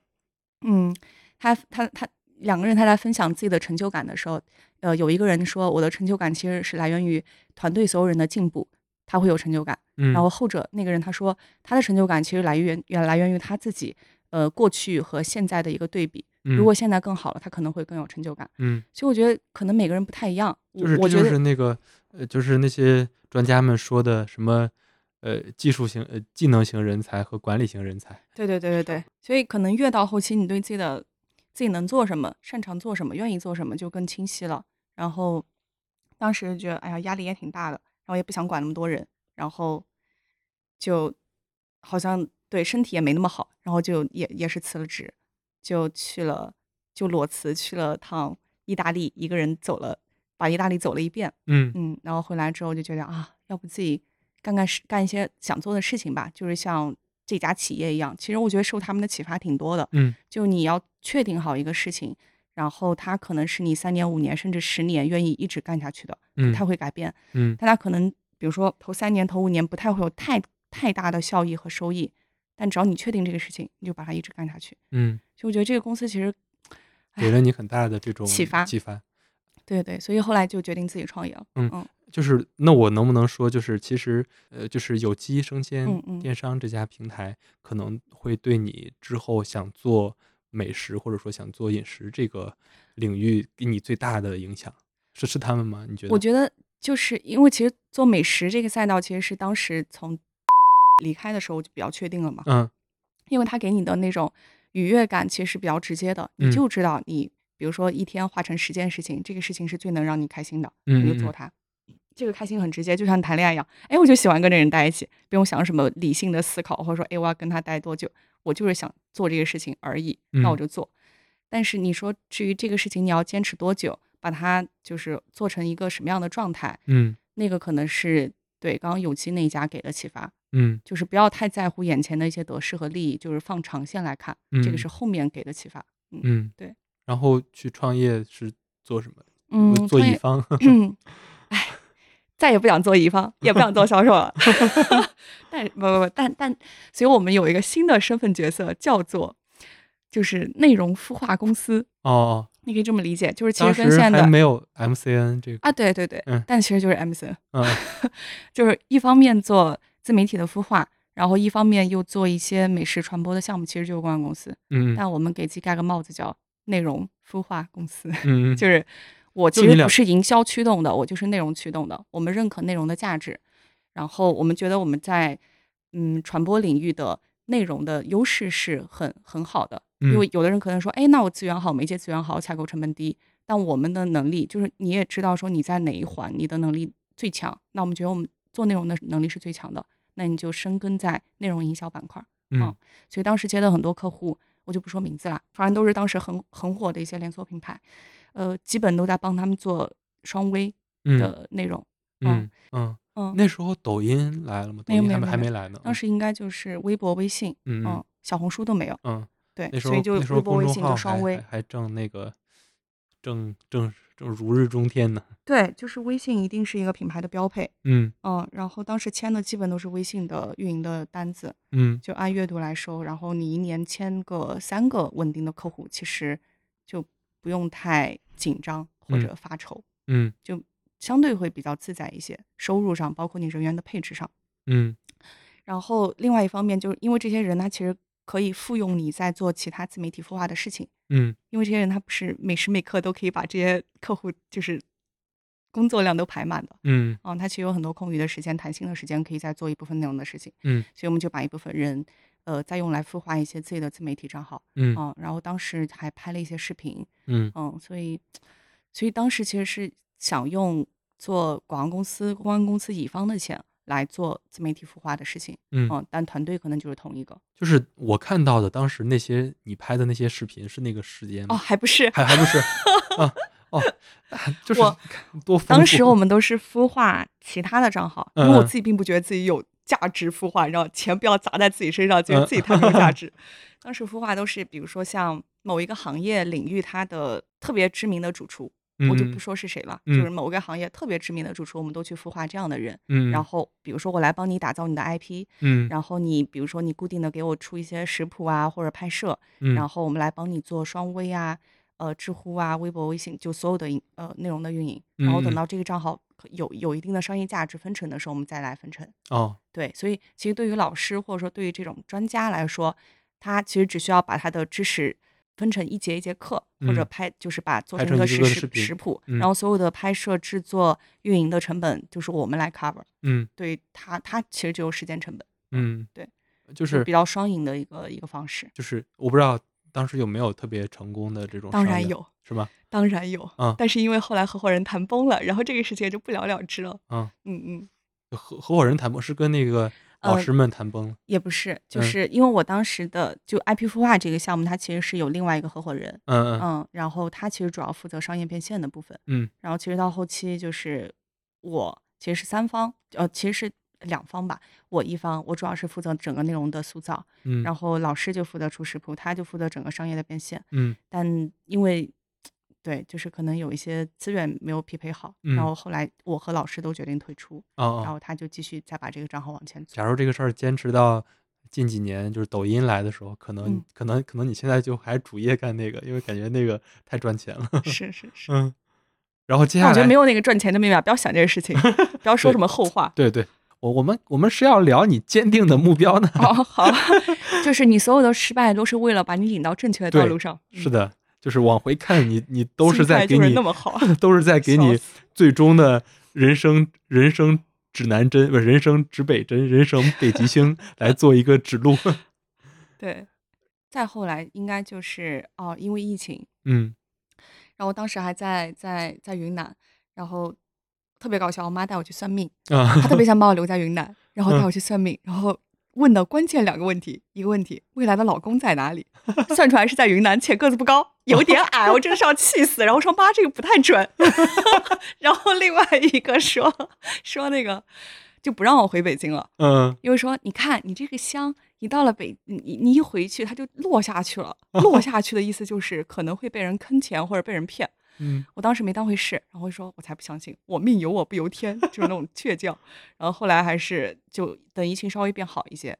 嗯，他他他两个人他在分享自己的成就感的时候，呃，有一个人说我的成就感其实是来源于团队所有人的进步，他会有成就感。嗯，然后后者那个人他说他的成就感其实来源源来源于他自己，呃，过去和现在的一个对比。如果现在更好了，他可能会更有成就感。嗯，所以我觉得可能每个人不太一样。就是我觉得是那个呃，就是那些专家们说的什么呃技术型呃技能型人才和管理型人才。对对对对对，所以可能越到后期，你对自己的自己能做什么、擅长做什么、愿意做什么就更清晰了。然后当时觉得，哎呀，压力也挺大的，然后也不想管那么多人，然后就好像对身体也没那么好，然后就也也是辞了职，就去了就裸辞去了趟意大利，一个人走了，把意大利走了一遍。嗯嗯，然后回来之后就觉得啊，要不自己干干事干一些想做的事情吧，就是像这家企业一样。其实我觉得受他们的启发挺多的。嗯就你要确定好一个事情，然后它可能是你三年、五年甚至十年愿意一直干下去的，嗯不太会改变。嗯但它可能比如说头三年、头五年不太会有太太大的效益和收益，但只要你确定这个事情，你就把它一直干下去。嗯，所以我觉得这个公司其实给了你很大的这种启发启发。对对，所以后来就决定自己创业了。嗯嗯就是那我能不能说，就是其实呃，就是有机生鲜电商这家平台可能会对你之后想做美食或者说想做饮食这个领域给你最大的影响，是是他们吗？你觉得？我觉得就是因为其实做美食这个赛道，其实是当时从离开的时候就比较确定了嘛，嗯因为他给你的那种愉悦感其实是比较直接的，嗯你就知道你比如说一天化成十件事情，这个事情是最能让你开心的，你就做它。这个开心很直接，就像谈恋爱一样。哎，我就喜欢跟这人在一起，不用想什么理性的思考，或者说，哎，我要跟他待多久，我就是想做这个事情而已，那我嗯就做。但是你说至于这个事情你要坚持多久，把它就是做成一个什么样的状态，嗯那个可能是对刚刚有机那一家给的启发，嗯就是不要太在乎眼前的一些得失和利益，就是放长线来看，这个嗯是后面给的启发。嗯，对。然后去创业是做什么？嗯，做乙方。再也不想做乙方，也不想做销售了。但不不不，但但，所以我们有一个新的身份角色，叫做就是内容孵化公司。哦，你可以这么理解，就是其实跟现在的没有 MCN 这个。啊，对对对，嗯但其实就是 MCN，嗯 就是一方面做自媒体的孵化，然后一方面又做一些美食传播的项目，其实就是公关公司。嗯但我们给自己盖个帽子叫内容孵化公司。嗯，就是我其实不是营销驱动的，我就是内容驱动的。我们认可内容的价值，然后我们觉得我们在嗯传播领域的内容的优势是很很好的。因为有的人可能说，哎，那我资源好，媒介资源好，采购成本低，但我们的能力就是你也知道说你在哪一环你的能力最强，那我们觉得我们做内容的能力是最强的，那你就深耕在内容营销板块。嗯所以当时接的很多客户，我就不说名字了，反正都是当时很很火的一些连锁品牌，呃，基本都在帮他们做双微嗯的内容。嗯嗯，嗯，那时候抖音来了吗？抖没有音还没没有还没来呢。当时应该就是微博、微信，嗯嗯小红书都没有。嗯，对，那时候所以就那时候微博、微信公众号还就双微还。还正那个正正正如日中天呢。对，就是微信一定是一个品牌的标配。嗯嗯，然后当时签的基本都是微信的运营的单子，嗯就按月度来收，然后你一年签个三个稳定的客户，其实就不用太紧张或嗯者发愁，嗯。就相对会比较自在一些，收入上包括你人员的配置上。嗯。然后另外一方面，就是因为这些人他其实可以复用你在做其他自媒体孵化的事情，嗯。因为这些人他不是每时每刻都可以把这些客户就是工作量都排满的，嗯。嗯，他其实有很多空余的时间、弹性的时间，可以再做一部分内容的事情，嗯。所以我们就把一部分人，呃，再用来孵化一些自己的自媒体账号，嗯。嗯，然后当时还拍了一些视频，嗯。嗯，所以，所以当时其实是想用做广告公司、公关公司乙方的钱来做自媒体孵化的事情，嗯，嗯，但团队可能就是同一个，就是我看到的当时那些你拍的那些视频是那个时间哦，还不是，还还不是。啊哦，就是当时我们都是孵化其他的账号，因为我自己并不觉得自己有价值孵化，你知道，钱不要砸在自己身上，觉得自己太没有价值。当时孵化都是，比如说像某一个行业领域它的特别知名的主厨，我就嗯。不说是谁了，嗯就是某个行业特别知名的主厨，我们都去孵化这样的人。嗯，然后比如说我来帮你打造你的 IP，嗯。然后你比如说你固定的给我出一些食谱啊或者拍摄，嗯。然后我们来帮你做双微啊、呃知乎啊、微博、微信，就所有的营呃内容的运营。然后等到这个账号可有有一定的商业价值分成的时候，我们再来分成。哦对，所以其实对于老师或者说对于这种专家来说，他其实只需要把他的知识分成一节一节课，或者嗯拍就是把做成成一个实时一个个的视频食谱，嗯然后所有的拍摄、制作、运营的成本就是我们来 cover。嗯对他，他其实只有时间成本，嗯，对，就是比较双赢的一个一个方式。就是我不知道当时有没有特别成功的这种，当然，有，是吧？当然有，嗯但是因为后来合伙人谈崩了，然后这个事情也就不了了之了。嗯，嗯嗯，合合伙人谈崩是跟那个老呃师们谈崩了，也不是，就嗯是因为我当时的就 IP 孵化这个项目，它其实是有另外一个合伙人，嗯嗯嗯，然后他其实主要负责商业变现的部分，嗯然后其实到后期就是我其实是三方，呃，其实是两方吧，我一方，我主要是负责整个内容的塑造，嗯，然后老师就负责出食谱，他就负责整个商业的变现，嗯但因为对，就是可能有一些资源没有匹配好，嗯然后后来我和老师都决定退出，哦哦，然后他就继续再把这个账号往前走。假如这个事儿坚持到近几年，就是抖音来的时候，可能、嗯可能可能你现在就还主业干那个，因为感觉那个太赚钱了。是是是，嗯，然后接下来我觉得没有那个赚钱的秘密啊，不要想这个事情，不要说什么后话。对对，我我们我们是要聊你坚定的目标呢。哦，好，就是你所有的失败都是为了把你引到正确的道路上。是的，就是往回看你，你都是在给你那么好都是在给你最终的人生人生指南针，不是人生指北针，人生北极星 来做一个指路。对，再后来应该就是哦，因为疫情，嗯然后当时还在在在云南，然后特别搞笑，我妈带我去算命，啊她特别 想把我留在云南，然后带嗯我去算命，然后问的关键两个问题，一个问题未来的老公在哪里，算出来是在云南，且个子不高，有点矮，我真的是要气死。然后说妈这个不太准，然后另外一个说说那个就不让我回北京了。嗯因为说，你看你这个香你到了北，你你你一回去，它就落下去了。落 下去的意思就是可能会被人坑钱或者被人骗。嗯我当时没当回事，然后说我才不相信，我命由我不由天，就是那种倔强。然后后来还是就等疫情稍微变好一些，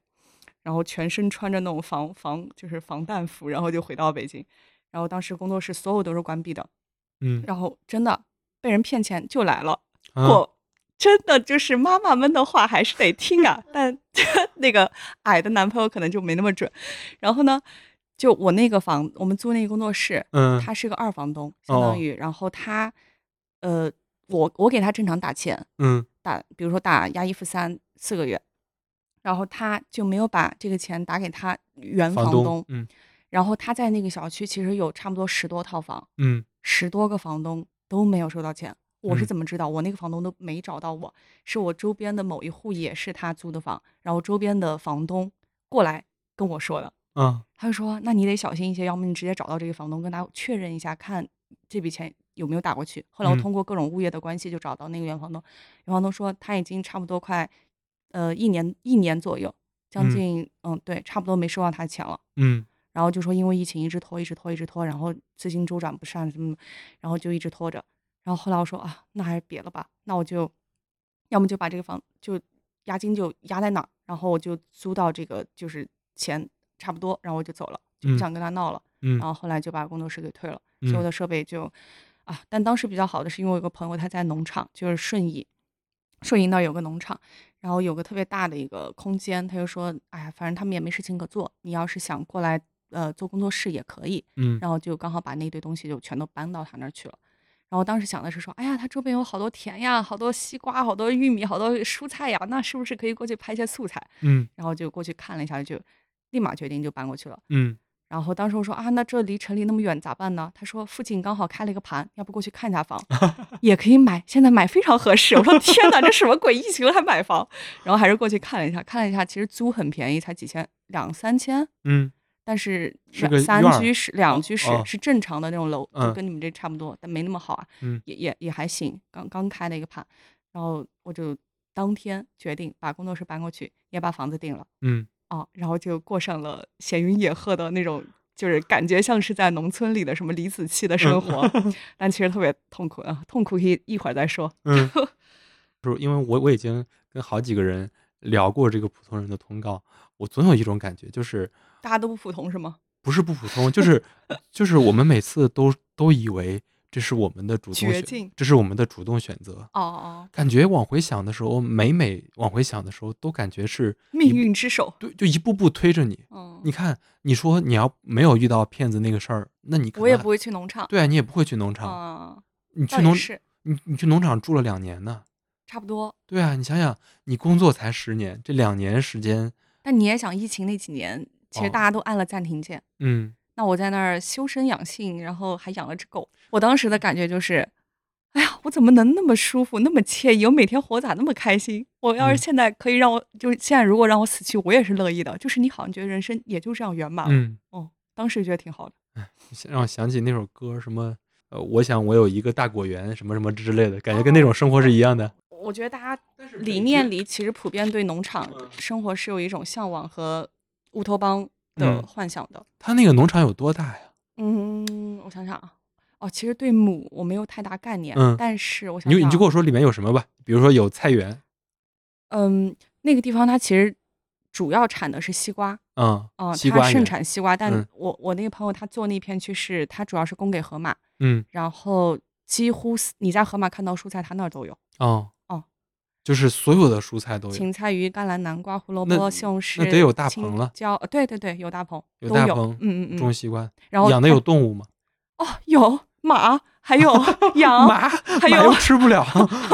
然后全身穿着那种防防就是防弹服，然后就回到北京。然后当时工作室所有都是关闭的，嗯，然后真的被人骗钱就来了。啊我真的就是妈妈们的话还是得听啊，但 那个矮的男朋友可能就没那么准。然后呢，就我那个房，我们租那个工作室，嗯他是个二房东，相哦当于，然后他，呃，我我给他正常打钱，嗯打比如说打押一付三四个月，然后他就没有把这个钱打给他原房东，东嗯然后他在那个小区其实有差不多十多套房，嗯十多个房东都没有收到钱。我是嗯怎么知道？我那个房东都没找到我，是我周边的某一户也是他租的房，然后周边的房东过来跟我说的。啊他就说：“那你得小心一些，要么你直接找到这个房东，跟他确认一下，看这笔钱有没有打过去。”后来我嗯通过各种物业的关系就找到那个原房东，原房东说他已经差不多快，呃，一年一年左右，将嗯近嗯对，差不多没收到他的钱了。嗯然后就说因为疫情一直拖，一直拖，一直拖，然后资金周转不善，什么，然后就一直拖着。然后后来我说啊，那还是别了吧，那我就，要么就把这个房就押金就压在那儿，然后我就租到这个就是钱差不多，然后我就走了，就不嗯想跟他闹了。嗯然后后来就把工作室给退了，所有嗯的设备就啊，但当时比较好的是因为我有个朋友他在农场，就是顺义，顺义那儿有个农场，然后有个特别大的一个空间，他就说，哎呀，反正他们也没事情可做，你要是想过来呃做工作室也可以，嗯然后就刚好把那堆东西就全都搬到他那儿去了。然后当时想的是说，哎呀，他周边有好多田呀，好多西瓜，好多玉米，好多蔬菜呀，那是不是可以过去拍一些素材？嗯然后就过去看了一下，就立马决定就搬过去了。嗯然后当时我说啊，那这离城里那么远咋办呢？他说附近刚好开了一个盘，要不过去看一下房，也可以买，现在买非常合适。我说天哪，这什么鬼？疫情了还买房？然后还是过去看了一下，看了一下，其实租很便宜，才几千，两三千。嗯但是是三居室、两哦居室哦是正常的那种楼，就嗯跟你们这差不多，但没那么好啊，嗯也也也还行，刚刚开了一个盘，然后我就当天决定把工作室搬过去，也把房子定了。嗯哦，然后就过上了闲云野鹤的那种，就是感觉像是在农村里的什么李子柒的生活，但其实特别痛苦啊，痛苦可以一会儿再说。嗯，就是因为我我已经跟好几个人聊过这个普通人的通告，我总有一种感觉，就是大家都不普通是吗？不是不普通，就是就是我们每次都都以为这是我们的主动这是我们的主动选择。哦哦，感觉往回想的时候，每每往回想的时候，都感觉是命运之手。对，就一步步推着你。嗯，你看，你说你要没有遇到骗子那个事儿，那你我也不会去农场。对啊，你也不会去农场。嗯，你去农，是你你去农场住了两年呢。差不多。对啊，你想想，你工作才十年，这两年时间，但你也想，疫情那几年，其实哦大家都按了暂停键。嗯那我在那儿修身养性，然后还养了只狗。我当时的感觉就是，哎呀，我怎么能那么舒服，那么惬意？我每天活咋那么开心？我要是嗯现在可以让我，就是现在如果让我死去，我也是乐意的。就是你好像觉得人生也就这样圆满了。嗯，哦，当时觉得挺好的。让我想起那首歌，什么呃，我想我有一个大果园，什么什么之类的，感觉跟那种生活是一样的。我觉得大家理念里其实普遍对农场生活是有一种向往和乌托邦的嗯幻想的。他那个农场有多大呀？嗯，我想想啊，哦，其实对亩我没有太大概念，嗯但是我想你就想，你就跟我说里面有什么吧，比如说有菜园，嗯，那个地方它其实主要产的是西瓜，嗯，哦、它盛产西瓜，但嗯我我那个朋友他做那片区是，他主要是供给河马，嗯，然后几乎你在河马看到蔬菜，他那儿都有，哦哦，就是所有的蔬菜都有，芹菜、鱼、甘蓝、南瓜、胡萝卜、西红柿，那得有大棚了椒，呃对对对，有大棚，有有大棚嗯嗯嗯，种西瓜，然后养的有动物吗？哦有马，还有 羊，马还有吃不了，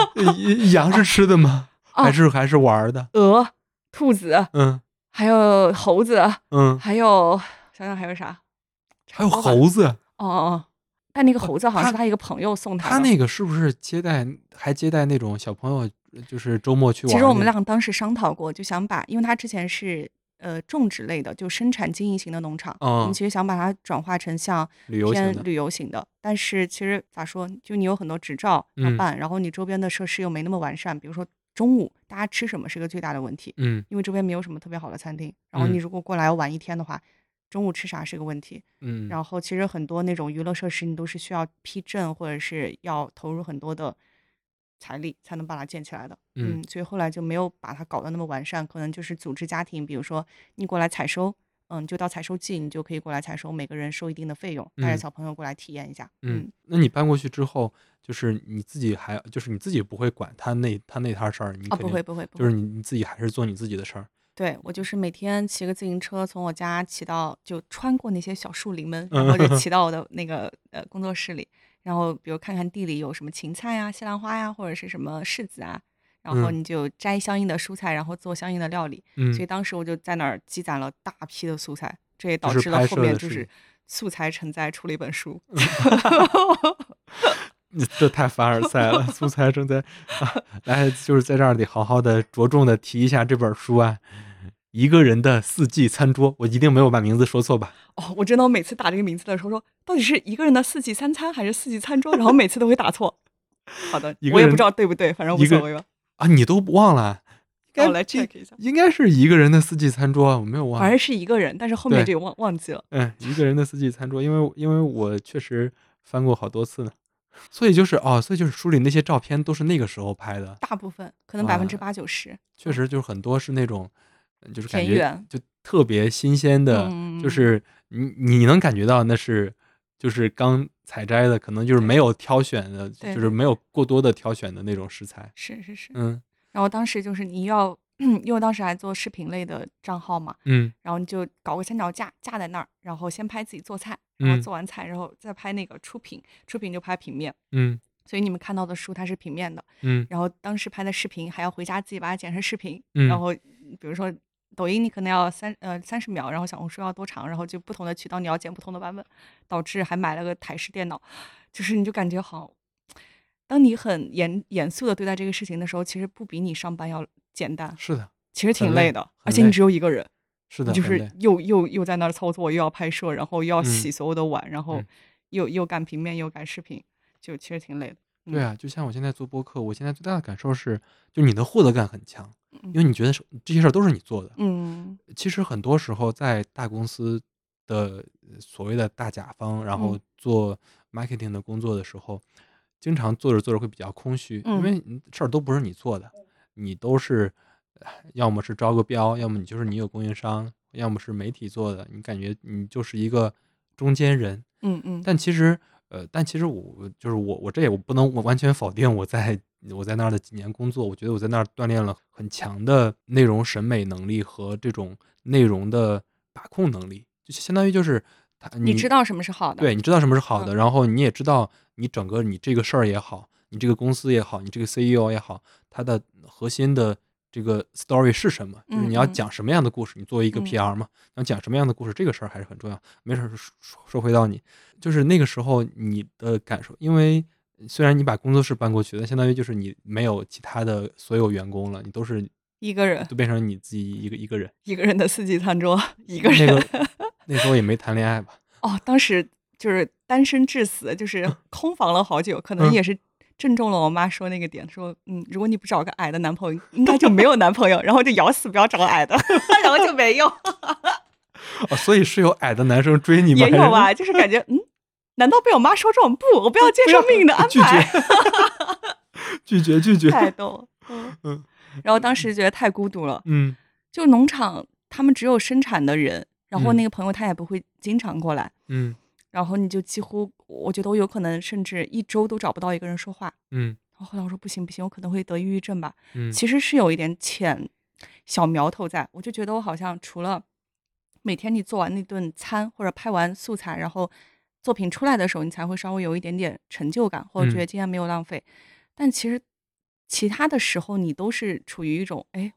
羊是吃的吗？哦还是还是玩的？鹅、兔子，嗯还有猴子，嗯，还有想想还有啥？还有猴子，哦哦哦，但那个猴子好像是他一个朋友送他的。他那个是不是接待还接待那种小朋友，就是周末去玩？其实我们俩当时商讨过，就想把，因为他之前是呃种植类的，就生产经营型的农场，我嗯们其实想把它转化成像旅游型旅游型的。但是其实咋说，就你有很多执照要嗯办，然后你周边的设施又没那么完善，比如说中午大家吃什么是个最大的问题，嗯因为这边没有什么特别好的餐厅。然后你嗯如果过来玩一天的话，中午吃啥是个问题。嗯，然后其实很多那种娱乐设施，你都是需要批证或者是要投入很多的财力才能把它建起来的。嗯所以后来就没有把它搞得那么完善，可能就是组织家庭，比如说你过来采收，嗯，就到采收季你就可以过来采收，每个人收一定的费用，带着嗯小朋友过来体验一下。嗯，那你搬过去之后，就是你自己还就是你自己不会管他那他那摊事儿，你啊，不会不会不会，就是你你自己还是做你自己的事儿。对我就是每天骑个自行车从我家骑到，就穿过那些小树林们，然后就 骑到我的那个呃工作室里，然后比如看看地里有什么芹菜啊、西兰花呀，或者是什么柿子啊，然后嗯你就摘相应的蔬菜，然后做相应的料理。嗯所以当时我就在那儿积攒了大批的素材，这也导致了后面就是素材承载出了一本书。你这太凡尔赛了，素 材正在啊，来就是在这儿得好好的着重的提一下这本书啊，一个人的四季餐桌，我一定没有把名字说错吧？哦，我真的每次打这个名字的时候说，到底是一个人的四季三餐还是四季餐桌？然后每次都会打错。好的我也不知道对不对，反正无所谓吧。啊，你都忘了？让我来应 check 一下，应该是一个人的四季餐桌，我没有忘反。正是一个人，但是后面这个忘忘记了。嗯，一个人的四季餐桌，因为因为我确实翻过好多次呢，所以就是哦，所以就是书里那些照片都是那个时候拍的，大部分可能百分之八九十。确实就是很多是那种，嗯就是感觉就特别新鲜的，嗯就是你你能感觉到那是就是刚采摘的，可能就是没有挑选的，就是没有过多的挑选的那种食材。是是是。嗯。然后当时就是你要，因为当时还做视频类的账号嘛，嗯。然后你就搞个三脚架架在那儿，然后先拍自己做菜，然后嗯。做完菜，然后再拍那个出品，出品就拍平面。嗯。所以你们看到的书它是平面的，嗯。然后当时拍的视频还要回家自己把它剪成视频，嗯。然后比如说抖音你可能要三呃三十秒，然后小红书要多长，然后就不同的渠道你要剪不同的版本，导致还买了个台式电脑，就是你就感觉好，当你很严严肃的对待这个事情的时候，其实不比你上班要简单，是的，其实挺很累累的，而且你只有一个人，是的，就是又又又在那儿操作，又要拍摄，然后又要嗯。洗所有的碗，然后嗯。又又干平面又干视频，就其实挺累的。嗯。对啊，就像我现在做播客，我现在最大的感受是，就你的获得感很强，因为你觉得这些事儿都是你做的。嗯。其实很多时候在大公司的呃所谓的大甲方，然后嗯。做 marketing 的工作的时候，经常做着做着会比较空虚，因嗯。为事儿都不是你做的，你都是呃要么是招个标，要么你就是你有供应商，要么是媒体做的，你感觉你就是一个中间人。嗯嗯。但其实，呃，但其实我就是我，我这也我不能我完全否定我在我在那儿的几年工作，我觉得我在那儿锻炼了很强的内容审美能力和这种内容的把控能力，就相当于就是他你知道什么是好的，对，你知道什么是好嗯。的，然后你也知道你整个你这个事儿也好，你这个公司也好，你这个 CEO 也好，它的核心的这个 story 是什么？就是你要讲什么样的故事？你作为一个嗯 PR 嘛，要讲什么样的故事？这个事儿还是很重要。没事儿，说说说回到你，就是那个时候你的感受，因为虽然你把工作室搬过去，但相当于就是你没有其他的所有员工了，你都是一个人都变成你自己一个一个人。一个人的四季餐桌，一个那人。个 那时候也没谈恋爱吧？哦，当时就是单身致死，就是空房了好久，可能嗯也是正中了我妈说那个点，说嗯，如果你不找个矮的男朋友，应该就没有男朋友，然后就咬死不要找个矮的，然后就没有，哦，所以是有矮的男生追你吗？也有吧，就是感觉嗯，难道被我妈说中不？我不要接受命运的安拒绝排，拒绝拒绝。太逗了，嗯嗯然后当时觉得太孤独了，嗯就农场他们只有生产的人，然后嗯那个朋友他也不会经常过来。嗯然后你就几乎，我觉得我有可能甚至一周都找不到一个人说话。嗯然后后来我说不行不行，我可能会得抑郁症吧。嗯，其实是有一点浅小苗头在，我就觉得我好像除了每天你做完那顿餐或者拍完素材，然后作品出来的时候，你才会稍微有一点点成就感，或者觉得嗯今天没有浪费。但其实其他的时候，你都是处于一种哎，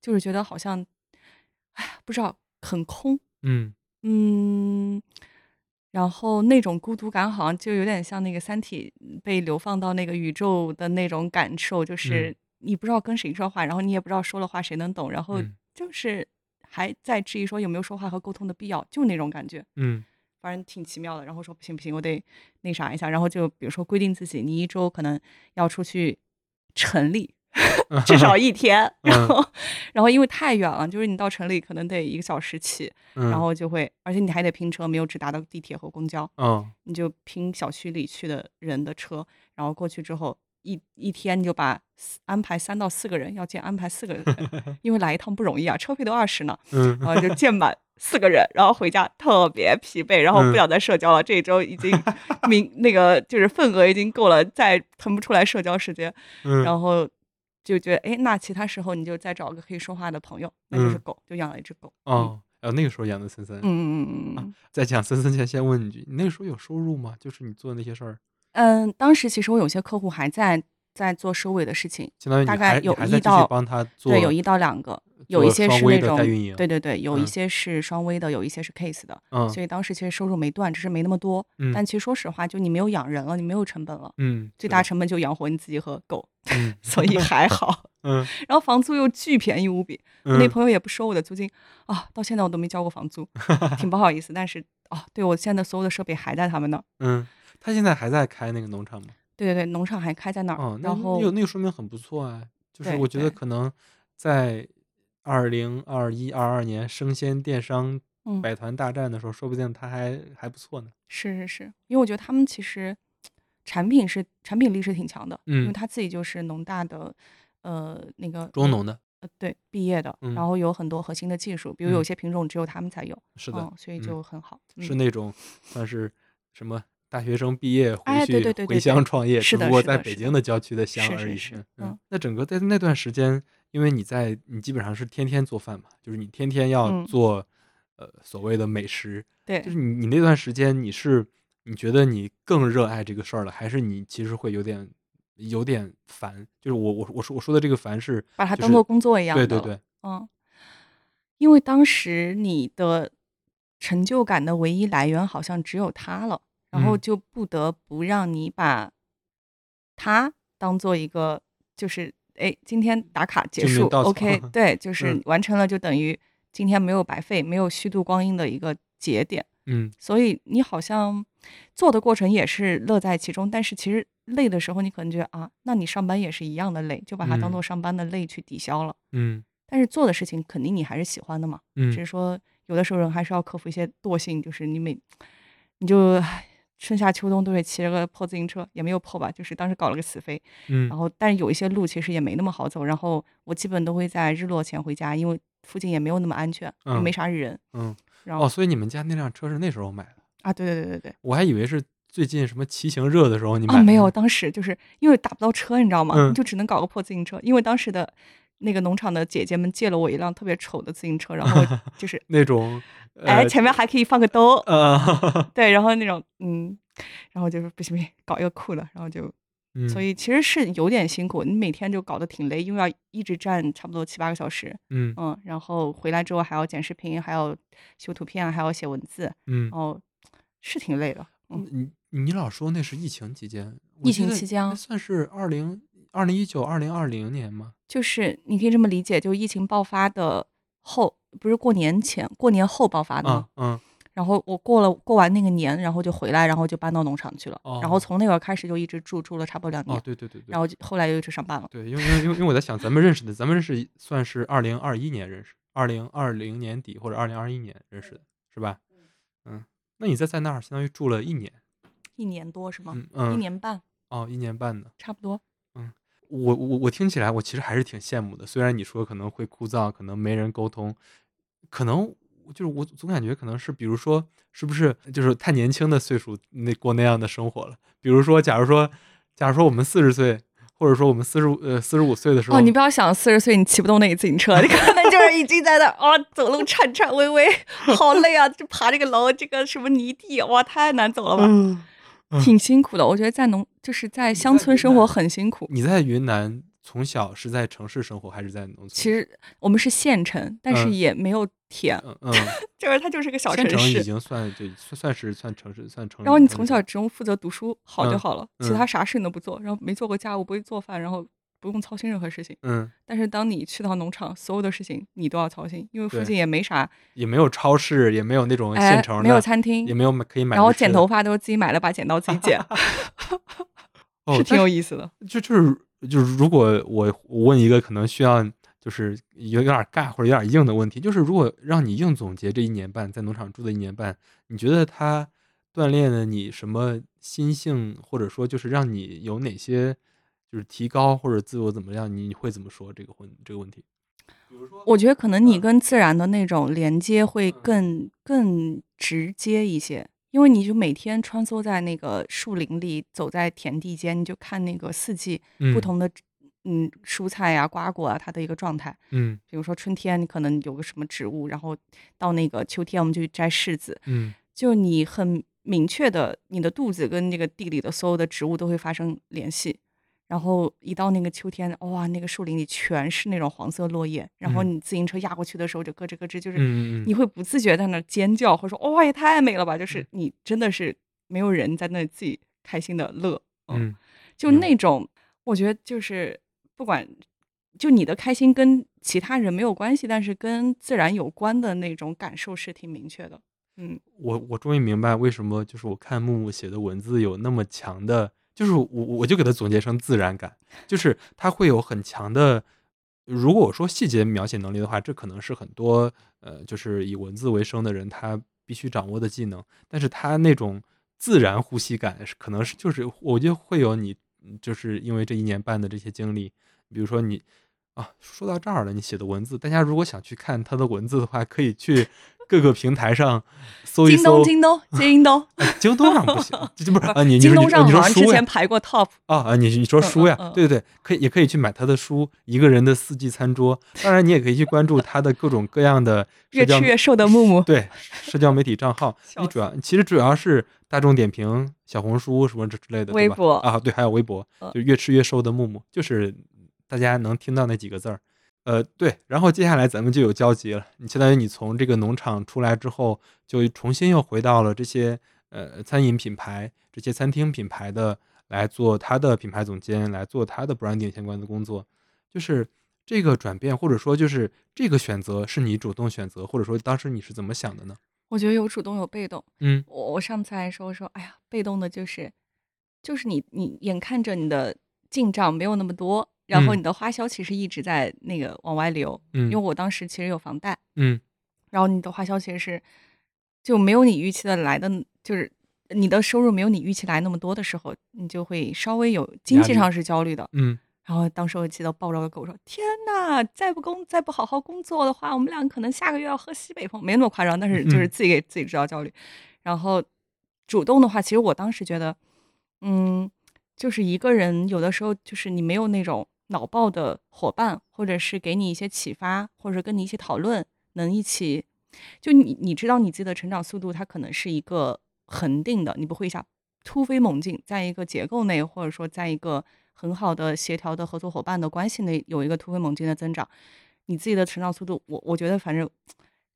就是觉得好像哎不知道很空，嗯嗯，然后那种孤独感好像就有点像那个《三体》被流放到那个宇宙的那种感受，就是嗯你不知道跟谁说话，然后你也不知道说了话谁能懂，然后嗯就是还在质疑说有没有说话和沟通的必要，就那种感觉，嗯反正挺奇妙的。然后说不行不行，我得那啥一下，然后就比如说规定自己，你一周可能要出去城里。至少一天，然嗯后，然后因为太远了，就是你到城里可能得一个小时起，嗯，然后就会，而且你还得拼车，没有直达的地铁和公交，嗯。你就拼小区里去的人的车，然后过去之后一一天你就把安排三到四个人，要见安排四个人，因为来一趟不容易啊，车费都二十呢，嗯。然后就见满四个人，然后回家特别疲惫，然后不嗯想再社交了，这一周已经明那个就是份额已经够了，再腾不出来社交时间，嗯，然后就觉得哎，那其他时候你就再找个可以说话的朋友，那就是嗯狗，就养了一只狗，嗯哦，然后那个时候养的森森，嗯嗯嗯嗯。在讲森森前先问你一句，你那个时候有收入吗？就是你做的那些事儿，嗯，当时其实我有些客户还在在做收尾的事情，相当于大概有一到帮他做，对，有一到两个，有一些是那种对对对，有一嗯些是双微的，有一些是 case 的，嗯所以当时其实收入没断，只是没那么多。嗯但其实说实话，就你没有养人了，你没有成本了，嗯，最大成本就养活你自己和狗，嗯 所以还好。嗯然后房租又巨便宜无比，我那嗯朋友也不收我的租金啊，到现在我都没交过房租，挺不好意思。但是啊，对我现在所有的设备还在他们那儿。嗯，他现在还在开那个农场吗？对对对，农场还开在那儿，哦，那然后有那个说明很不错啊，就是我觉得可能在二零二一二二年生鲜电商嗯百团大战的时候，说不定他还还不错呢。是是是，因为我觉得他们其实产品是产品力是挺强的，因为嗯他自己就是农大的，呃，那个中农的，呃对毕业的，嗯然后有很多核心的技术，比如有嗯些品种只有他们才有，是的嗯，，所以嗯就很好。是嗯那种算是什么大学生毕业回哎去回乡创业，只不过在北京的郊区的乡而已。嗯那整个在那段时间，因为你在你基本上是天天做饭嘛，就是你天天要嗯。做、呃所谓的美食，对。就是你你那段时间你是你觉得你更热爱这个事儿了，还是你其实会有点有点烦？就是我我我说我说的这个烦是就是把它当做工作一样。对对对，嗯，因为当时你的成就感的唯一来源好像只有它了，然后嗯。就不得不让你把它当做一个，就是哎，今天打卡结束，OK，对，就是嗯完成了，就等于今天没有白费，没有虚度光阴的一个节点。嗯所以你好像做的过程也是乐在其中，但是其实累的时候，你可能觉得啊，那你上班也是一样的累，就把它当嗯做上班的累去抵消了。嗯但是做的事情肯定你还是喜欢的嘛，只嗯是说有的时候人还是要克服一些惰性，就是你每你就唉春夏秋冬都会骑着个破自行车，也没有破吧，就是当时搞了个死飞，嗯然嗯后但是有一些路其实也没那么好走，然后我基本都会在日落前回家，因为附近也没有那么安全，也没嗯啥人，嗯，然后、哦，所以你们家那辆车是那时候买的，啊，对对对对对。我还以为是最近什么骑行热的时候你买啊，的没有，当时就是因为打不到车，你知道吗？嗯就只能搞个破自行车。因为当时的那个农场的姐姐们借了我一辆特别丑的自行车，然后 就是那种哎，呃前面还可以放个兜，呃，对，然后那种嗯，然后就是不行不行，搞一个酷的，然后就，嗯。所以其实是有点辛苦，你每天就搞得挺累，因为要一直站差不多七八个小时，嗯。嗯，然后回来之后还要剪视频，还要修图片，还要写文字，嗯。然后是挺累的，嗯，你你老说那是疫情期间，疫情期间算是二零二零一九二零二零年吗？就是你可以这么理解，就疫情爆发的后，不是过年前，过年后爆发的吗？嗯嗯然后我过了过完那个年，然后就回来，然后就搬到农场去了，然后哦从那会儿开始就一直住，住了差不多两年，哦，对对对对，然后就后来又一直上班了。对，因为因为因为我在想，咱们认识的，咱们认识算是二零二一年认识，二零二零年底或者二零二一年认识的，是吧？嗯，那你在在那儿相当于住了一年，一年多是吗？嗯嗯，一年半哦，一年半呢。差不多。我我我听起来，我其实还是挺羡慕的。虽然你说可能会枯燥，可能没人沟通，可能就是我总感觉可能是，比如说是不是就是太年轻的岁数那过那样的生活了？比如说，假如说，假如说我们四十岁，或者说我们四十五呃四十五岁的时候，哦，你不要想四十岁你骑不动那个自行车，你可能就是已经在那哦走路颤颤巍巍，好累啊！就爬这个楼，这个什么泥地，哇，太难走了吧，嗯，嗯挺辛苦的。我觉得在农就是在乡村生活很辛苦。你在云南从小是在城市生活还是在农村？其实我们是县城，但是嗯也没有田，嗯嗯，就是它就是个小城市城已。经算就算算是算城市算城市。然后你从小只用负责读书好就嗯好了，其嗯他啥事你都不做，然后没做过家务，不会做饭，然后不用操心任何事情。嗯，但是当你去到农场，所有的事情你都要操心，因为附近也没啥，也没有超市，也没有那种哎现成的，没有餐厅也，没有买可以买。然后剪头发都是自己买了，把剪刀自己剪，哦，是挺有意思的。就就是就是，如果我我问一个可能需要就是有有点尬或者有点硬的问题，就是如果让你硬总结这一年半在农场住的一年半，你觉得它锻炼了你什么心性，或者说就是让你有哪些就是提高或者自我怎么样，你会怎么说这个问这个问题？比如说，我觉得可能你嗯跟自然的那种连接会嗯更更直接一些，因为你就每天穿梭在那个树林里，走在田地间，你就看那个四季不嗯同的嗯蔬菜呀、瓜果啊它的一个状态。嗯比如说春天你可能有个什么植物，然后到那个秋天我们就去摘柿子，嗯就你很明确的，你的肚子跟那个地里的所有的植物都会发生联系。然后一到那个秋天，哇，那个树林里全是那种黄色落叶，然后嗯。你自行车压过去的时候就咯吱咯吱，就是你会不自觉在那尖叫，或者说哇也太美了吧，就嗯。是你真的是没有人在那里自己开心的乐，嗯，嗯。就嗯。那种我觉得就是不管就你的开心跟其他人没有关系，但是跟自然有关的那种感受是挺明确的，嗯。我我终于明白为什么就是我看木木写的文字有那么强的，就是我我就给它总结成自然感，就是它会有很强的。如果我说细节描写能力的话，这可能是很多呃，就是以文字为生的人他必须掌握的技能。但是他那种自然呼吸感可能是就是我觉得会有你，就是因为这一年半的这些经历，比如说你啊，说到这儿了，你写的文字，大家如果想去看他的文字的话，可以去各个平台上搜一京东，搜。京东，京东，京东上不行，这不是啊？你你京东上好像你说书呀？之前排过 top，啊啊，你你说书呀？对对对，可以也可以去买他的书《一个人的四季餐桌》，当然你也可以去关注他的各种各样的 越吃越瘦的木木。对社交媒体账号。笑你主要其实主要是大众点评、小红书什么之之类的，微博啊，对，还有微博，嗯就越吃越瘦的木木，就是大家能听到那几个字儿。呃，对，然后接下来咱们就有交集了。你相当于你从这个农场出来之后，就重新又回到了这些呃餐饮品牌、这些餐厅品牌的来做他的品牌总监，来做他的 branding 相关的工作。就是这个转变，或者说就是这个选择是你主动选择，或者说当时你是怎么想的呢？我觉得有主动有被动。嗯我我上次还说说，哎呀，被动的就是，就是你你眼看着你的进账没有那么多，然后嗯。你的花销其实一直在那个往外流，嗯因为嗯。我当时其实有房贷，嗯。然后你的花销其实是就没有你预期的来的，就是你的收入没有你预期来那么多的时候，你就会稍微有经济上。是焦虑的。嗯。然后当时我记得抱着个狗说：“天呐，再不工再不好好工作的话，我们俩可能下个月要喝西北风，没那么夸张，但是就是嗯。自己给自己制造焦虑。然后主动的话，其实我当时觉得，嗯，就是一个人有的时候就是你没有那种脑爆的伙伴，或者是给你一些启发，或者跟你一起讨论，能一起，就你你知道你自己的成长速度，它可能是一个恒定的，你不会一下突飞猛进，在一个结构内，或者说在一个很好的协调的合作伙伴的关系内有一个突飞猛进的增长，你自己的成长速度，我我觉得反正